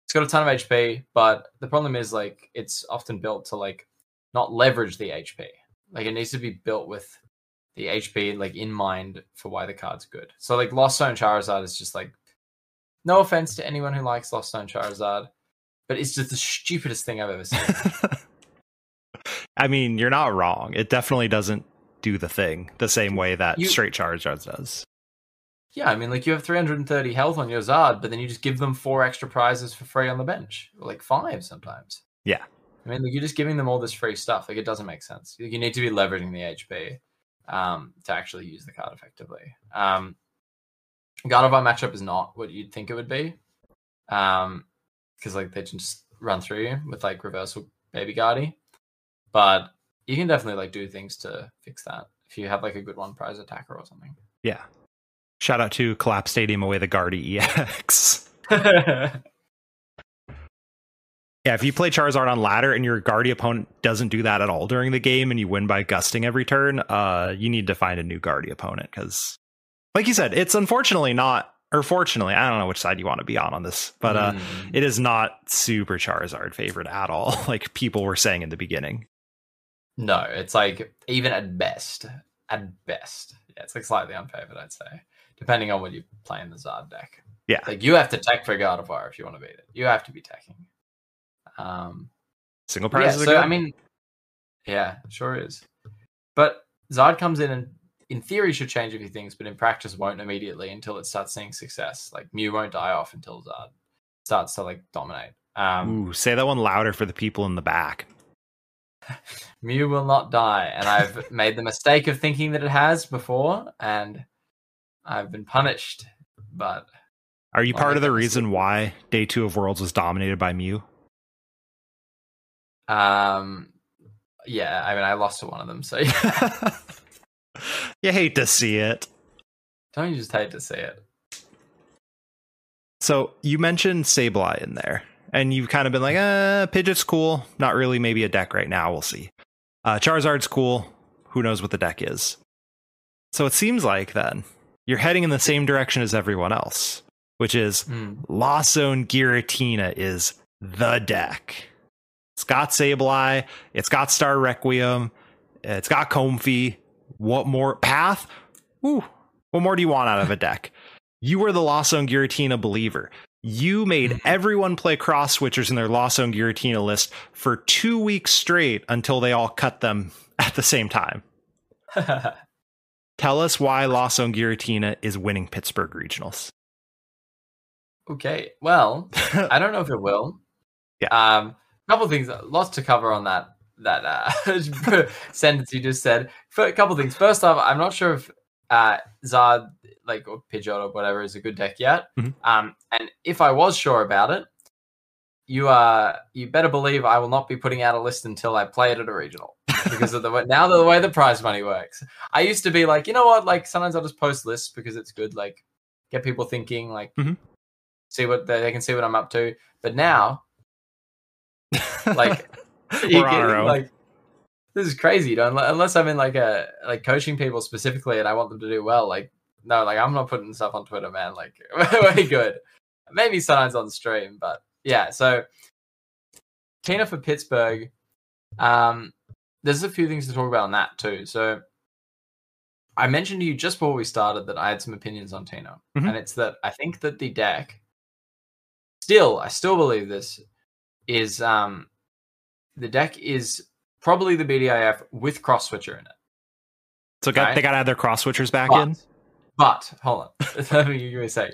it's got a ton of HP, but the problem is like it's often built to like not leverage the HP. Like it needs to be built with the HP like in mind for why the card's good. So like Lost Zone Charizard is just like no offense to anyone who likes Lost Zone Charizard, but it's just the stupidest thing I've ever seen. [LAUGHS] I mean, you're not wrong. It definitely doesn't do the thing the same way that You- straight Charizard does. Yeah, I mean, like you have 330 health on your Zard, but then you just give them four extra prizes for free on the bench, or like five sometimes. Yeah. I mean, like, you're just giving them all this free stuff. Like, it doesn't make sense. Like, you need to be leveraging the HP um, to actually use the card effectively. Um, Gardevoir matchup is not what you'd think it would be, um, because like they just run through you with like reversal baby guardy, but you can definitely like do things to fix that if you have like a good one prize attacker or something. Yeah. Shout out to Collapse Stadium away the Guardy EX. [LAUGHS] Yeah, if you play Charizard on ladder and your Guardy opponent doesn't do that at all during the game and you win by gusting every turn, uh, you need to find a new Guardy opponent because, like you said, it's unfortunately not, or fortunately, I don't know which side you want to be on on this, but uh, Mm. it is not super Charizard favorite at all, [LAUGHS] like people were saying in the beginning. no, it's like even at best, at best, yeah, it's like slightly unfavored, I'd say, depending on what you play in the Zard deck. Yeah. like you have to tech for Gardevoir if you want to beat it. You have to be teching. Um, Single Yeah, prize is a so good- I mean, yeah, sure is. But Zard comes in and, in theory, should change a few things, but in practice won't immediately until it starts seeing success. Like Mew won't die off until Zard starts to like dominate. Um, Ooh, say that one louder for the people in the back. [LAUGHS] Mew will not die, and I've [LAUGHS] made the mistake of thinking that it has before, and I've been punished. But Are you part of the reason why day two of Worlds was dominated by Mew? Um, yeah, I mean, I lost to one of them, so yeah. [LAUGHS] [LAUGHS] you hate to see it. don't you just hate to see it? So you mentioned Sableye in there, and you've kind of been like, uh, Pidgeot's cool. Not really, maybe a deck right now. We'll see. Uh, Charizard's cool. Who knows what the deck is? So it seems like then you're heading in the same direction as everyone else, which is Hmm. Lost Zone Giratina is the deck. It's got Sableye, it's got Star Requiem, it's got Comfey. What more? Path? Ooh, what more do you want out of a deck? You were the Lost Zone Giratina believer. You made everyone play cross switchers in their Lost Zone Giratina list for two weeks straight until they all cut them [LAUGHS] at the same time. [LAUGHS] Tell us why Lost Zone Giratina is winning Pittsburgh regionals. Okay, well, [LAUGHS] I don't know if it will. Yeah. Um, couple things, lots to cover on that that uh, [LAUGHS] sentence you just said. For a couple things. First off, I'm not sure if uh, Zard like or Pidgeot or whatever is a good deck yet. Mhm. Um, and if I was sure about it, you uh you better believe I will not be putting out a list until I play it at a regional because of the way now the way the prize money works. I used to be like, you know what, like sometimes I'll just post lists because it's good, like get people thinking, like Mhm. see what they, they can see what I'm up to. But now, like, [LAUGHS] We're you on get- our own. like this is crazy, you know. Unless I'm in like a like coaching people specifically, and I want them to do well. Like, no, like I'm not putting stuff on Twitter, man. Like, [LAUGHS] way good. Maybe sometimes on stream, but yeah. So, Tina for Pittsburgh. Um, there's a few things to talk about on that too. So, I mentioned to you just before we started that I had some opinions on Tina, Mhm. and it's that I think that the deck, still, I still believe this is um, the deck is probably the BDIF with cross switcher in it. So got, Right. they got to add their cross switchers back But, in. but hold on, [LAUGHS] let me give you a sec.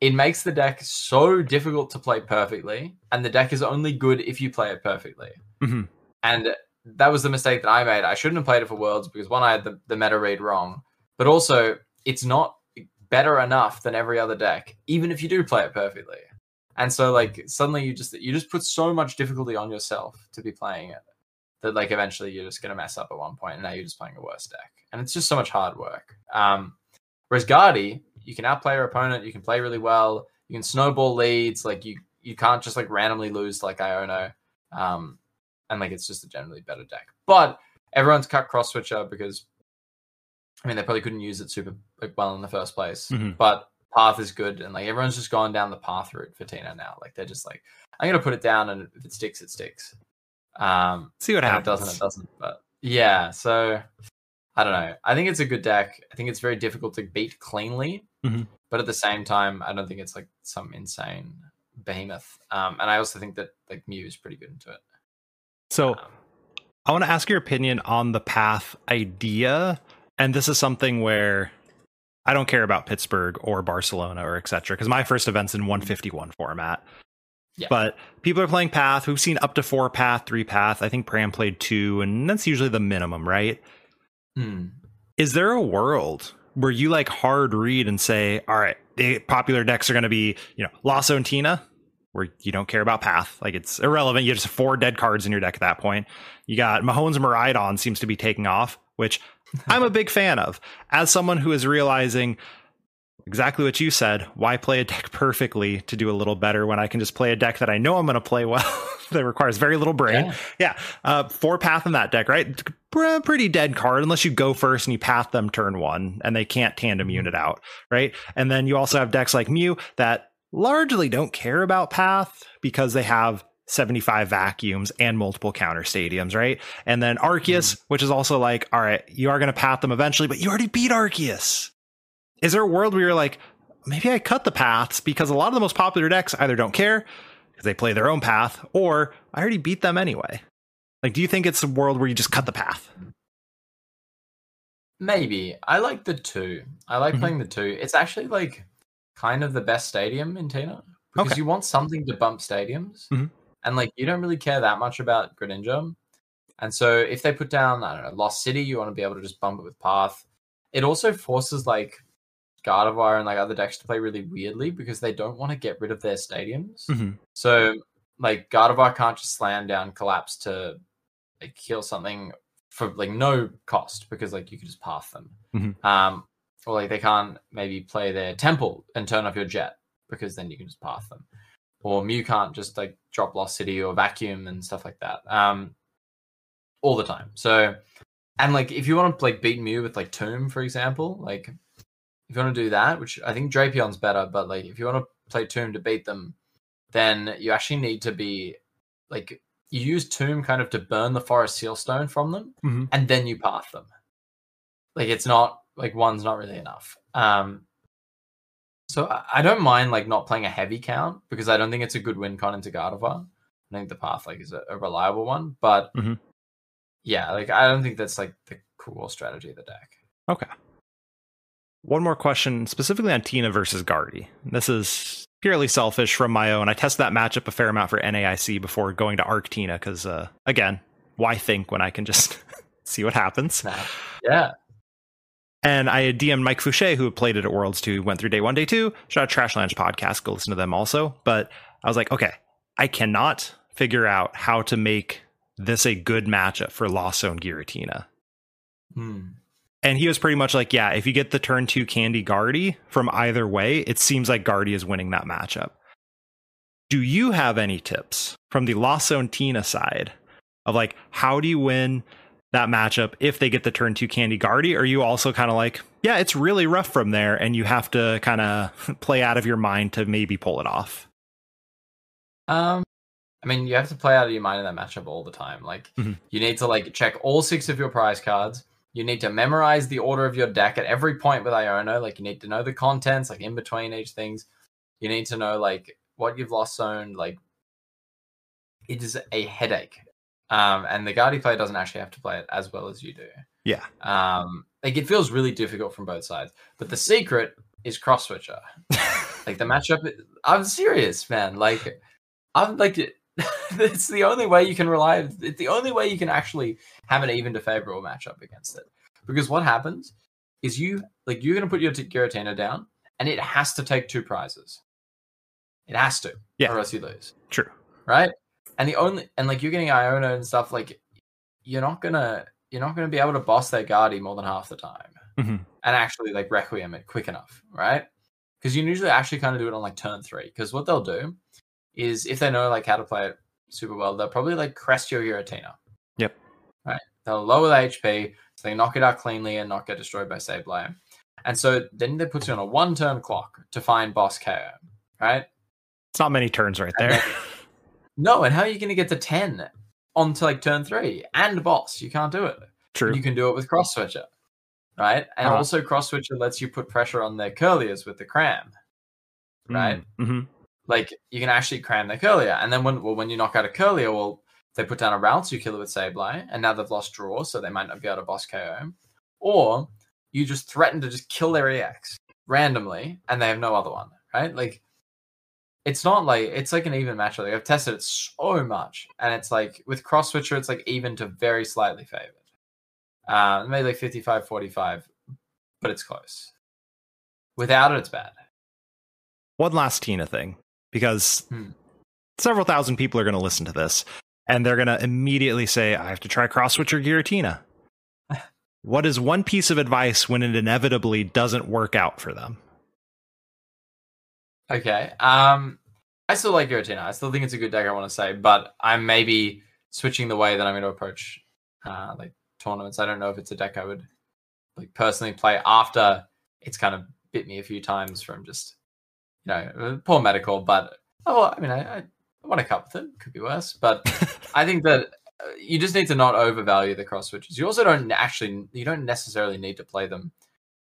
It makes the deck so difficult to play perfectly, and the deck is only good if you play it perfectly. Mhm. And that was the mistake that I made. I shouldn't have played it for Worlds because one, I had the, the meta read wrong, but also it's not better enough than every other deck, even if you do play it perfectly. And so, like, suddenly you just you just put so much difficulty on yourself to be playing it that, like, eventually you're just gonna mess up at one point, and now you're just playing a worse deck, and it's just so much hard work. Um, whereas Guardy, you can outplay your opponent, you can play really well, you can snowball leads, like you you can't just like randomly lose like Iono. Um, and like it's just a generally better deck. But everyone's cut cross switcher because I mean they probably couldn't use it super like well in the first place. Mhm. But path is good and like everyone's just gone down the path route for Tina now. Like they're just like, I'm gonna put it down and if it sticks, it sticks. Um See what happens. it doesn't, it doesn't. But yeah, so I don't know. I think it's a good deck. I think it's very difficult to beat cleanly, Mhm. but at the same time, I don't think it's like some insane behemoth. Um, and I also think that like Mew is pretty good into it. So Um, I want to ask your opinion on the path idea. And this is something where I don't care about Pittsburgh or Barcelona or etc. Because my first event's in 151 format. Yeah. But people are playing path. We've seen up to four path, three path. I think Pram played two, and that's usually the minimum, right? Hmm. Is there a world where you like hard read and say, all right, the popular decks are going to be, you know, Lasso and Tina, where you don't care about path. Like it's irrelevant. You just have four dead cards in your deck at that point. You got Mahone's Miraidon seems to be taking off, which I'm a big fan of. As someone who is realizing exactly what you said, why play a deck perfectly to do a little better when I can just play a deck that I know I'm going to play well [LAUGHS] that requires very little brain. Yeah. Yeah. Uh, four path in that deck, right? Pr- Pretty dead card unless you go first and you path them turn one and they can't tandem unit out, right? And then you also have decks like Mew that largely don't care about path because they have 75 vacuums and multiple counter stadiums, right? And then Arceus, which is also like, all right, you are going to path them eventually, but you already beat Arceus. Is there a world where you're like, maybe I cut the paths because a lot of the most popular decks either don't care because they play their own path, or I already beat them anyway. Like, do you think it's a world where you just cut the path? Maybe. I like the two. I like Mhm. playing the two. It's actually like kind of the best stadium in Tina because Okay. you want something to bump stadiums. Mhm. And like you don't really care that much about Greninja. And so if they put down, I don't know, Lost City, you want to be able to just bump it with Path. It also forces like Gardevoir and like other decks to play really weirdly because they don't want to get rid of their stadiums. Mhm. So like Gardevoir can't just slam down collapse to like kill something for like no cost because like you could just path them. Mhm. Um or like they can't maybe play their temple and turn off your jet because then you can just path them. Or Mew can't just like drop Lost City or vacuum and stuff like that. Um all the time. So and like if you want to like beat Mew with like Tomb, for example, like if you want to do that, which I think Drapion's better, but like if you want to play Tomb to beat them, then you actually need to be like you use Tomb kind of to burn the Forest Seal Stone from them, Mhm. and then you path them. Like it's not like one's not really enough. Um, so I, don't mind like not playing a heavy count because I don't think it's a good win con into Gardevoir. I think the path like is a, a reliable one, but Mhm. yeah, like I don't think that's like the cool strategy of the deck. Okay. One more question specifically on Tina versus Guardy. This is purely selfish from my own. I tested that matchup a fair amount for NAIC before going to Arc Tina because, uh, again, why think when I can just [LAUGHS] see what happens? Yeah, And I had DM'd Mike Fouché, who had played it at Worlds 2, went through day one, day two. Shout out Trash Lounge podcast. Go listen to them also. But I was like, okay, I cannot figure out how to make this a good matchup for Lasso and Giratina. Hmm. And he was pretty much like, yeah, if you get the turn two Candy Guardy from either way, it seems like Guardy is winning that matchup. Do you have any tips from the Lasso and Tina side of like, how do you win that matchup if they get the turn two Candy Guardy? Are you also kind of like, yeah, it's really rough from there and you have to kind of [LAUGHS] play out of your mind to maybe pull it off? Um, I mean, you have to play out of your mind in that matchup all the time. Like, Mhm. you need to like check all six of your prize cards. You need to memorize the order of your deck at every point with Iono. Like, you need to know the contents, like in between each things. You need to know like what you've lost zoned. Like, it is a headache. Um, and the Guardi player doesn't actually have to play it as well as you do. Yeah. Um, like it feels really difficult from both sides. But the secret is cross switcher. [LAUGHS] like the matchup, I'm serious, man. Like I'm like [LAUGHS] it's the only way you can rely. It's the only way you can actually have an even to favorable matchup against it. Because what happens is you like you're gonna put your t- Giratina down, and it has to take two prizes. It has to, Yeah. or else you lose True. right? And the only and like you're getting Iono and stuff like you're not gonna you're not gonna be able to boss their Guardy more than half the time Mhm. and actually like Requiem it quick enough, right? Because you usually actually kind of do it on like turn three. Because what they'll do is if they know like how to play it super well, they'll probably like crest your Giratina. Yep. Right. They'll lower the HP so they knock it out cleanly and not get destroyed by Sableye. And so then they put you on a one turn clock to find boss KO. Right? It's not many turns right there. [LAUGHS] No, and how are you going to get to 10 onto like turn three and boss? You can't do it. True. You can do it with cross switcher, right? And Uh-huh. also cross switcher lets you put pressure on their Kirlias with the cram, right? hmm Like you can actually cram their Kirlia, and then when well, when you knock out a Kirlia, well, they put down a route, so you kill it with Sableye, and now they've lost draw, so they might not be able to boss KO. Or you just threaten to just kill their EX randomly, and they have no other one, right? Like it's not like it's like an even match. Like I've tested it so much, and it's like with cross switcher, it's like even to very slightly favored. Uh, maybe like 55 45, but it's close. Without it, it's bad. One last Tina thing, because Hmm. several thousand people are going to listen to this, and they're going to immediately say, I have to try cross switcher Giratina. [LAUGHS] what is one piece of advice when it inevitably doesn't work out for them? Okay. Um, I still like Giratina. I still think it's a good deck. I want to say, but I'm maybe switching the way that I'm going to approach uh, like tournaments. I don't know if it's a deck I would like personally play after it's kind of bit me a few times from just you know uh, poor medical. But oh, I mean, I, I want to cut with it. Could be worse, but [LAUGHS] I think that uh, you just need to not overvalue the cross switches. You also don't actually you don't necessarily need to play them.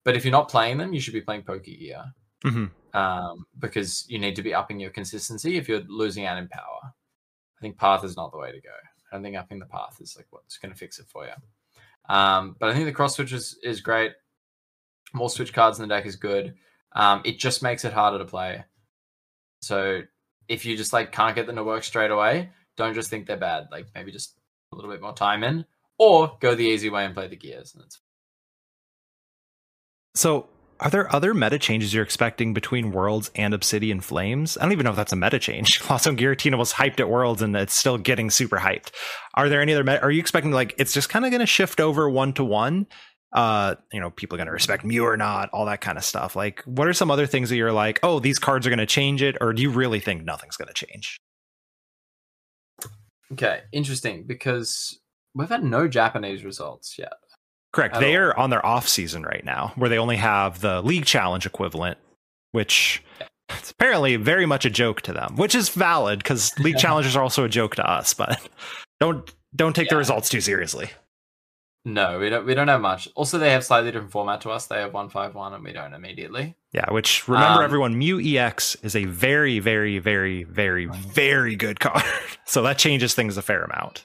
But if you're not playing them, you should be playing Pokegear hmm um, because you need to be upping your consistency if you're losing out in power. I think path is not the way to go. I don't think upping the path is like what's going to fix it for you. Um, but I think the cross switch is, is great. More switch cards in the deck is good. Um, it just makes it harder to play. So if you just like can't get them to work straight away, don't just think they're bad. Like maybe just a little bit more time in, or go the easy way and play the gears. And it's So, are there other meta changes you're expecting between Worlds and Obsidian Flames? I don't even know if that's a meta change. [LAUGHS] Also, Giratina was hyped at Worlds and it's still getting super hyped. Are there any other meta? Are you expecting like it's just kind of going to shift over one to one? Uh, you know, people are going to respect Mew or not, all that kind of stuff. Like, what are some other things that you're like, oh, these cards are going to change it, or do you really think nothing's going to change? okay. Interesting because we've had no Japanese results yet. Correct. They all. are on their off season right now, where they only have the league challenge equivalent, which it's apparently very much a joke to them, which is valid because league challenges are also a joke to us. But don't don't take the results too seriously. No, we don't. We don't have much. Also, they have slightly different format to us. They have one five one, and we don't immediately. Yeah. Which remember, Um, everyone, Mew EX is a very, very, very, very, very good card. [LAUGHS] so that changes things a fair amount.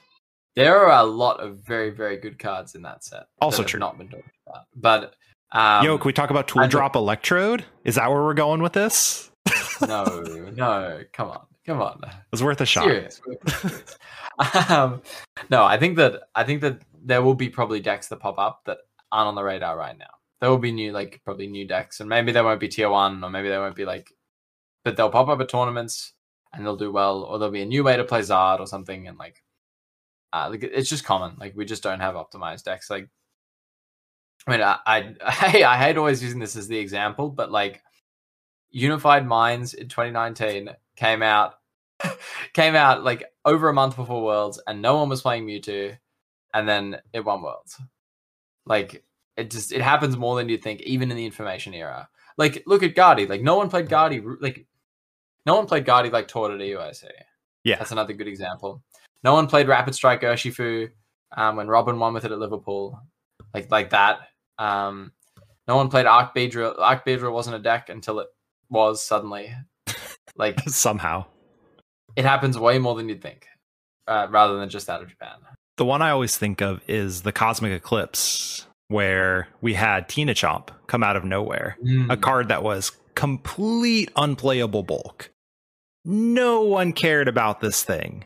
There are a lot of very, very good cards in that set. Also that true. Not been talked about, but um, Yo, can we talk about Tool Drop Electrode? Is that where we're going with this? no, no, come on, come on. It was worth a shot. Serious. serious. [LAUGHS] um, no, I think that I think that there will be probably decks that pop up that aren't on the radar right now. There will be new, like probably new decks, and maybe they won't be tier one, or maybe they won't be like, but they'll pop up at tournaments and they'll do well, or there'll be a new way to play Zard or something, and like, uh, like it's just common. Like we just don't have optimized decks. Like, I mean, I I, [LAUGHS] I, I hate always using this as the example, but like, Unified Minds in 2019 came out [LAUGHS] came out like over a month before Worlds, and no one was playing Mewtwo, and then it won Worlds. Like it just it happens more than you think, even in the information era. Like look at Guardy. Like no one played Guardy. Like no one played Guardy like taught at EUIC. Yeah. That's another good example. No one played Rapid Strike Urshifu um, when Robin won with it at Liverpool, like like that. Um, no one played Arc Beedrill. Arc Beedrill wasn't a deck until it was suddenly. Like [LAUGHS] Somehow. it happens way more than you'd think, uh, rather than just out of Japan. The one I always think of is the Cosmic Eclipse, where we had Tina Chomp come out of nowhere. Mm. A card that was complete unplayable bulk. No one cared about this thing.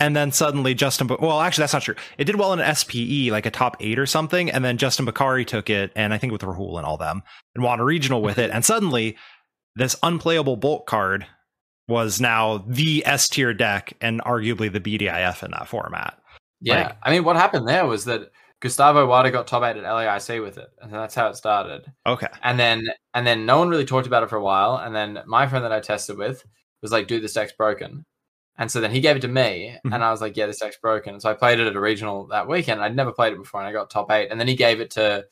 And then suddenly Justin, well, actually, that's not true. It did well in an SPE, like a top eight or something. And then Justin Bakari took it, and I think with Rahul and all them, and won a regional with it. And suddenly, this unplayable bolt card was now the S tier deck and arguably the BDIF in that format. Yeah, Like- I mean, what happened there was that Gustavo Wada got top eight at LAIC with it, and that's how it started. Okay. And then, and then no one really talked about it for a while. And then my friend that I tested with was like, "Dude, this deck's broken." And so then he gave it to me, Mhm. and I was like, "Yeah, this deck's broken." And so I played it at a regional that weekend. I'd never played it before, and I got top eight. And then he gave it to,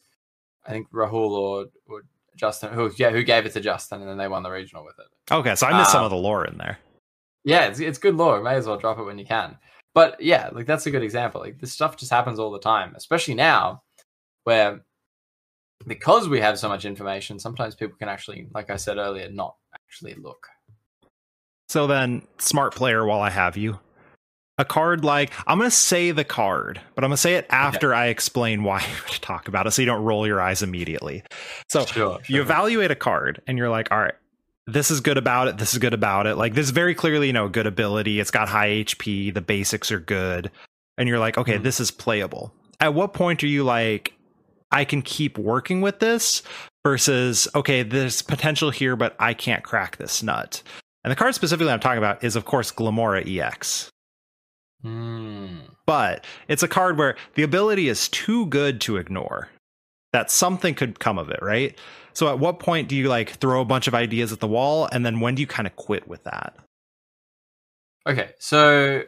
I think Rahul or, or Justin, who yeah, who gave it to Justin, and then they won the regional with it. Okay. So I missed some Um, of the lore in there. Yeah, it's, it's good lore. May as well drop it when you can. But yeah, like that's a good example. Like this stuff just happens all the time, especially now, where because we have so much information, sometimes people can actually, like I said earlier, not actually look. So then, smart player, while I have you, a card like I'm going to say the card, but I'm going to say it after I explain why [LAUGHS] to talk about it, so you don't roll your eyes immediately. So Sure. you evaluate a card, and you're like, all right, this is good about it. This is good about it. Like this is very clearly, you know, good ability. It's got high HP. The basics are good. And you're like, okay, Mhm. this is playable. At what point are you like, I can keep working with this versus, okay, there's potential here, but I can't crack this nut. And the card specifically I'm talking about is, of course, Glimmora EX. Hmm. But it's a card where the ability is too good to ignore. That something could come of it, right? So at what point do you like throw a bunch of ideas at the wall and then when do you kind of quit with that? Okay, so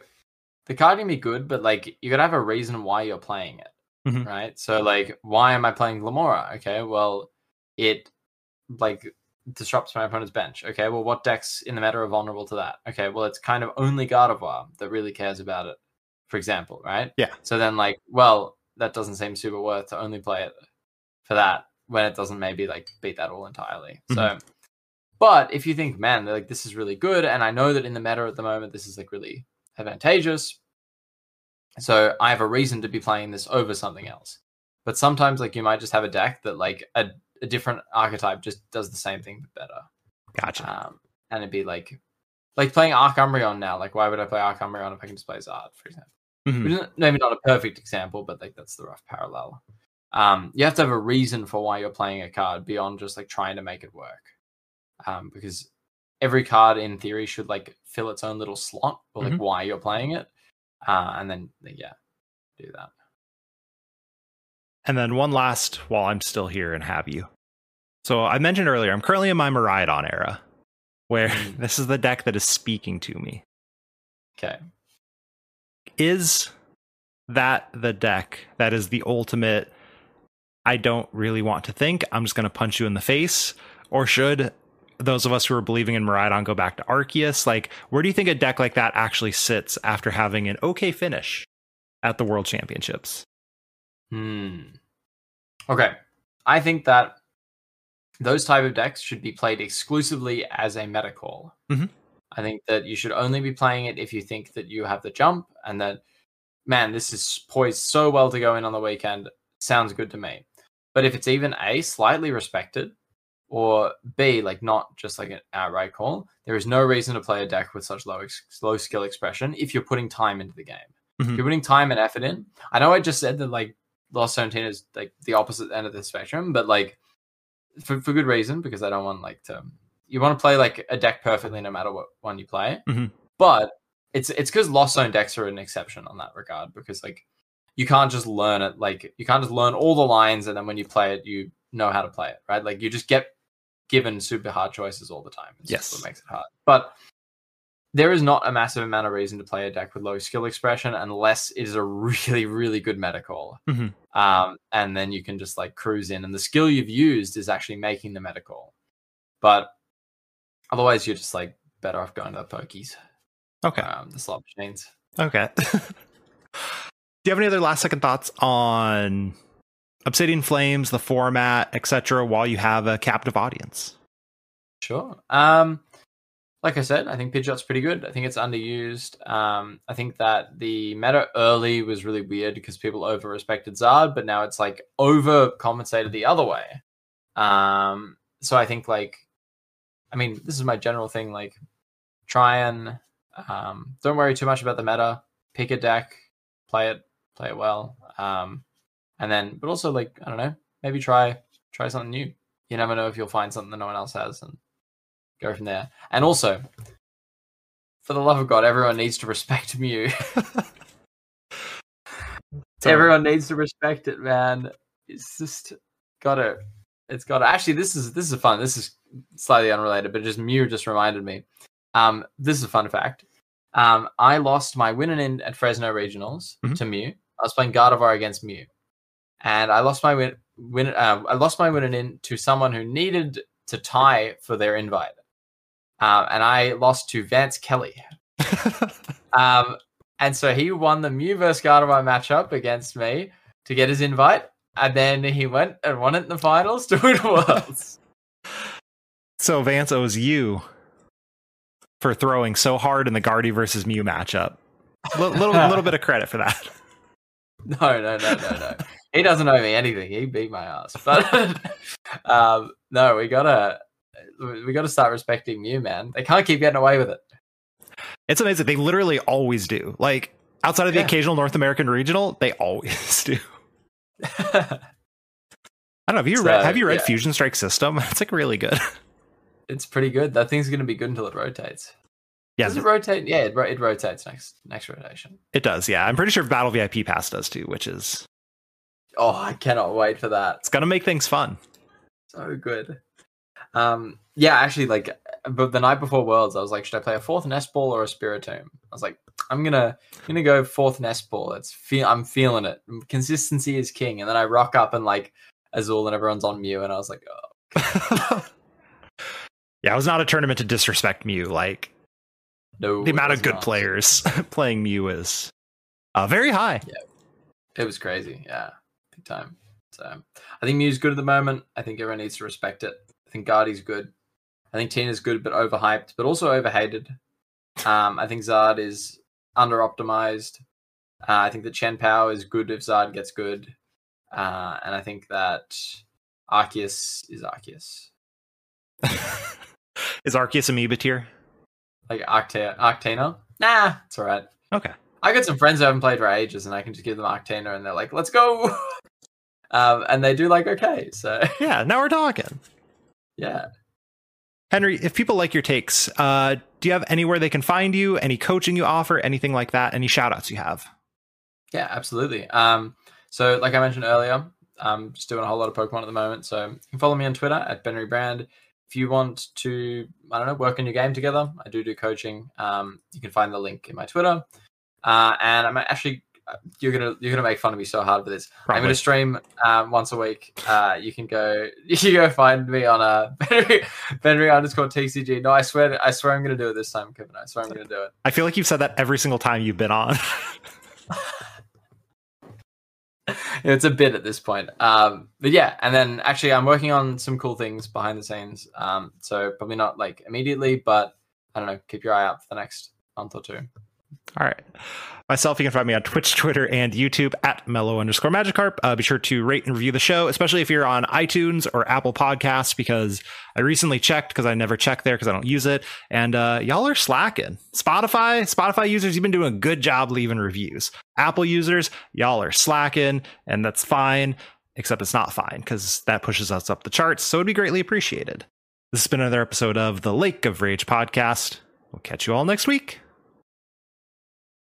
the card can be good, but like you gotta have a reason why you're playing it, Mhm. right? So like, why am I playing Glimmora? Okay, well, it like disrupts my opponent's bench. Okay, well, what decks in the meta are vulnerable to that? Okay, well, it's kind of only Gardevoir that really cares about it, for example, right? Yeah. So then, like, well, that doesn't seem super worth to only play it for that when it doesn't maybe like beat that all entirely. So, mm-hmm. but if you think, man, like this is really good, and I know that in the meta at the moment this is like really advantageous, so I have a reason to be playing this over something else. But sometimes, like you might just have a deck that like a, a different archetype just does the same thing but better. Gotcha. Um, and it'd be like like playing Arc Umbreon now. Like, why would I play Arc Umbreon if I can just play Zard, for example? Mhm. Is maybe not a perfect example, but like that's the rough parallel. Um, you have to have a reason for why you're playing a card beyond just like trying to make it work. Um, because every card in theory should like fill its own little slot or like Mhm. why you're playing it. Uh, and then yeah, do that. And then one last while I'm still here and have you. So I mentioned earlier, I'm currently in my Miraidon era, where Mm. [LAUGHS] this is the deck that is speaking to me. Okay. Is that the deck that is the ultimate? I don't really want to think. I'm just going to punch you in the face. Or should those of us who are believing in Miraidon go back to Arceus? Like, where do you think a deck like that actually sits after having an okay finish at the World Championships? Hmm. Okay. I think that those type of decks should be played exclusively as a meta call. Mhm. I think that you should only be playing it if you think that you have the jump and that, man, this is poised so well to go in on the weekend. Sounds good to me. But if it's even A, slightly respected, or B, like not just like an outright call, there is no reason to play a deck with such low ex- low skill expression if you're putting time into the game. Mhm. If you're putting time and effort in, I know I just said that like Lost 17 is like the opposite end of the spectrum, but like for, for good reason because I don't want like to you want to play like a deck perfectly no matter what one you play. Mhm. But it's it's because Lost Zone decks are an exception on that regard because like you can't just learn it like you can't just learn all the lines and then when you play it you know how to play it right like you just get given super hard choices all the time. It's Yes. what makes it hard. But there is not a massive amount of reason to play a deck with low skill expression unless it is a [LAUGHS] really, really good meta call. Mhm. Um, and then you can just like cruise in, and the skill you've used is actually making the meta call. But otherwise, you're just like better off going to the pokies, Okay. um, the slot machines. Okay. [LAUGHS] Do you have any other last second thoughts on Obsidian Flames, the format, etc., while you have a captive audience? Sure. Um, like I said, I think Pidgeot's pretty good. I think it's underused. Um, I think that the meta early was really weird because people over respected Zard, but now it's like over compensated the other way. Um, so I think like, I mean, this is my general thing. Like, try and um, don't worry too much about the meta. Pick a deck, play it, play it well. Um, and then, but also like, I don't know, maybe try try something new. You never know if you'll find something that no one else has, and go from there. And also, for the love of God, everyone needs to respect Mew. [LAUGHS] Everyone needs to respect it, man. It's just gotta. It's gotta. Actually, this is this is fun. This is slightly unrelated, but just Mew just reminded me. Um, this is a fun fact. Um, I lost my win and in at Fresno Regionals Mhm. to Mew. I was playing Gardevoir against Mew, and I lost my win. Win. Uh, I lost my win and in to someone who needed to tie for their invite, um, and I lost to Vance Kelly. [LAUGHS] Um, and so he won the Mew versus Gardevoir matchup against me to get his invite, and then he went and won it in the finals to win Worlds. [LAUGHS] so Vance owes you for throwing so hard in the Guardy versus Mew matchup. Little, little, [LAUGHS] little bit of credit for that. No, no, no, no, no. He doesn't owe me anything. He beat my ass. But um, no, we gotta we got to start respecting Mew, man. They can't keep getting away with it. It's amazing. They literally always do. Like outside of the Yeah. occasional North American regional, they always [LAUGHS] do. I don't know. Have you So, read, have you read yeah. Fusion Strike System? [LAUGHS] It's like really good. it's pretty good. That thing's going to be good until it rotates. Yeah, Does it rotate? Yeah, it, it rotates next next rotation. it does. Yeah, I'm pretty sure Battle VIP Pass does too, which is Oh, I cannot wait for that. it's gonna make things fun. So good. Um, yeah, actually, like, but the night before Worlds, I was like, should I play a fourth Nest Ball or a Spiritomb? I was like, I'm gonna I'm gonna go fourth Nest Ball. It's feel I'm feeling it. Consistency is king. And then I rock up and like Azul and everyone's on Mew, and I was like, oh, [LAUGHS] yeah, it was not a tournament to disrespect Mew. Like no. the amount of good not. players [LAUGHS] playing Mew is uh, very high. Yeah, It was crazy. Yeah, big time. So I think Mew's good at the moment. I think everyone needs to respect it. I think Guardy's good. I think Tina's good, but overhyped, but also overhated. Um, I think Zard is under optimized. Uh, I think that Chien-Pao is good if Zard gets good. Uh, and I think that Arceus is Arceus. [LAUGHS] is Arceus Amoeba tier? Like Arcta- Arctina? Nah, it's all right. Okay. I got some friends who haven't played for ages, and I can just give them Arctina, and they're like, let's go. [LAUGHS] um, and they do like okay. So, Yeah, now we're talking. Yeah. Henry, if people like your takes, uh, do you have anywhere they can find you? Any coaching you offer? Anything like that? Any shout outs you have? Yeah, absolutely. Um, so like I mentioned earlier, I'm just doing a whole lot of Pokemon at the moment. So you can follow me on Twitter at Benry Brand. If you want to, I don't know, work on your game together, I do do coaching. Um, you can find the link in my Twitter. Uh, and I'm actually, you're gonna you're gonna make fun of me so hard for this. I'm gonna stream um, once a week. Uh, you can go [LAUGHS] you can go find me on uh, [LAUGHS] Benry, Benry underscore TCG. No, I swear I swear I'm gonna do it this time, Kevin. I swear I'm gonna do it. I feel like you've said that every single time you've been on. [LAUGHS] it's a bit at this point. Um, but yeah, and then actually, I'm working on some cool things behind the scenes. Um, so probably not like immediately, but I don't know. Keep your eye out for the next month or two. All right. Myself, you can find me on Twitch, Twitter, and YouTube at mellow underscore magikarp. Uh, be sure to rate and review the show, especially if you're on iTunes or Apple Podcasts, because I recently checked because I never check there because I don't use it. And uh, y'all are slacking. Spotify, Spotify users, you've been doing a good job leaving reviews. Apple users, y'all are slacking, and that's fine, except it's not fine because that pushes us up the charts. So it'd be greatly appreciated. This has been another episode of the Lake of Rage podcast. We'll catch you all next week.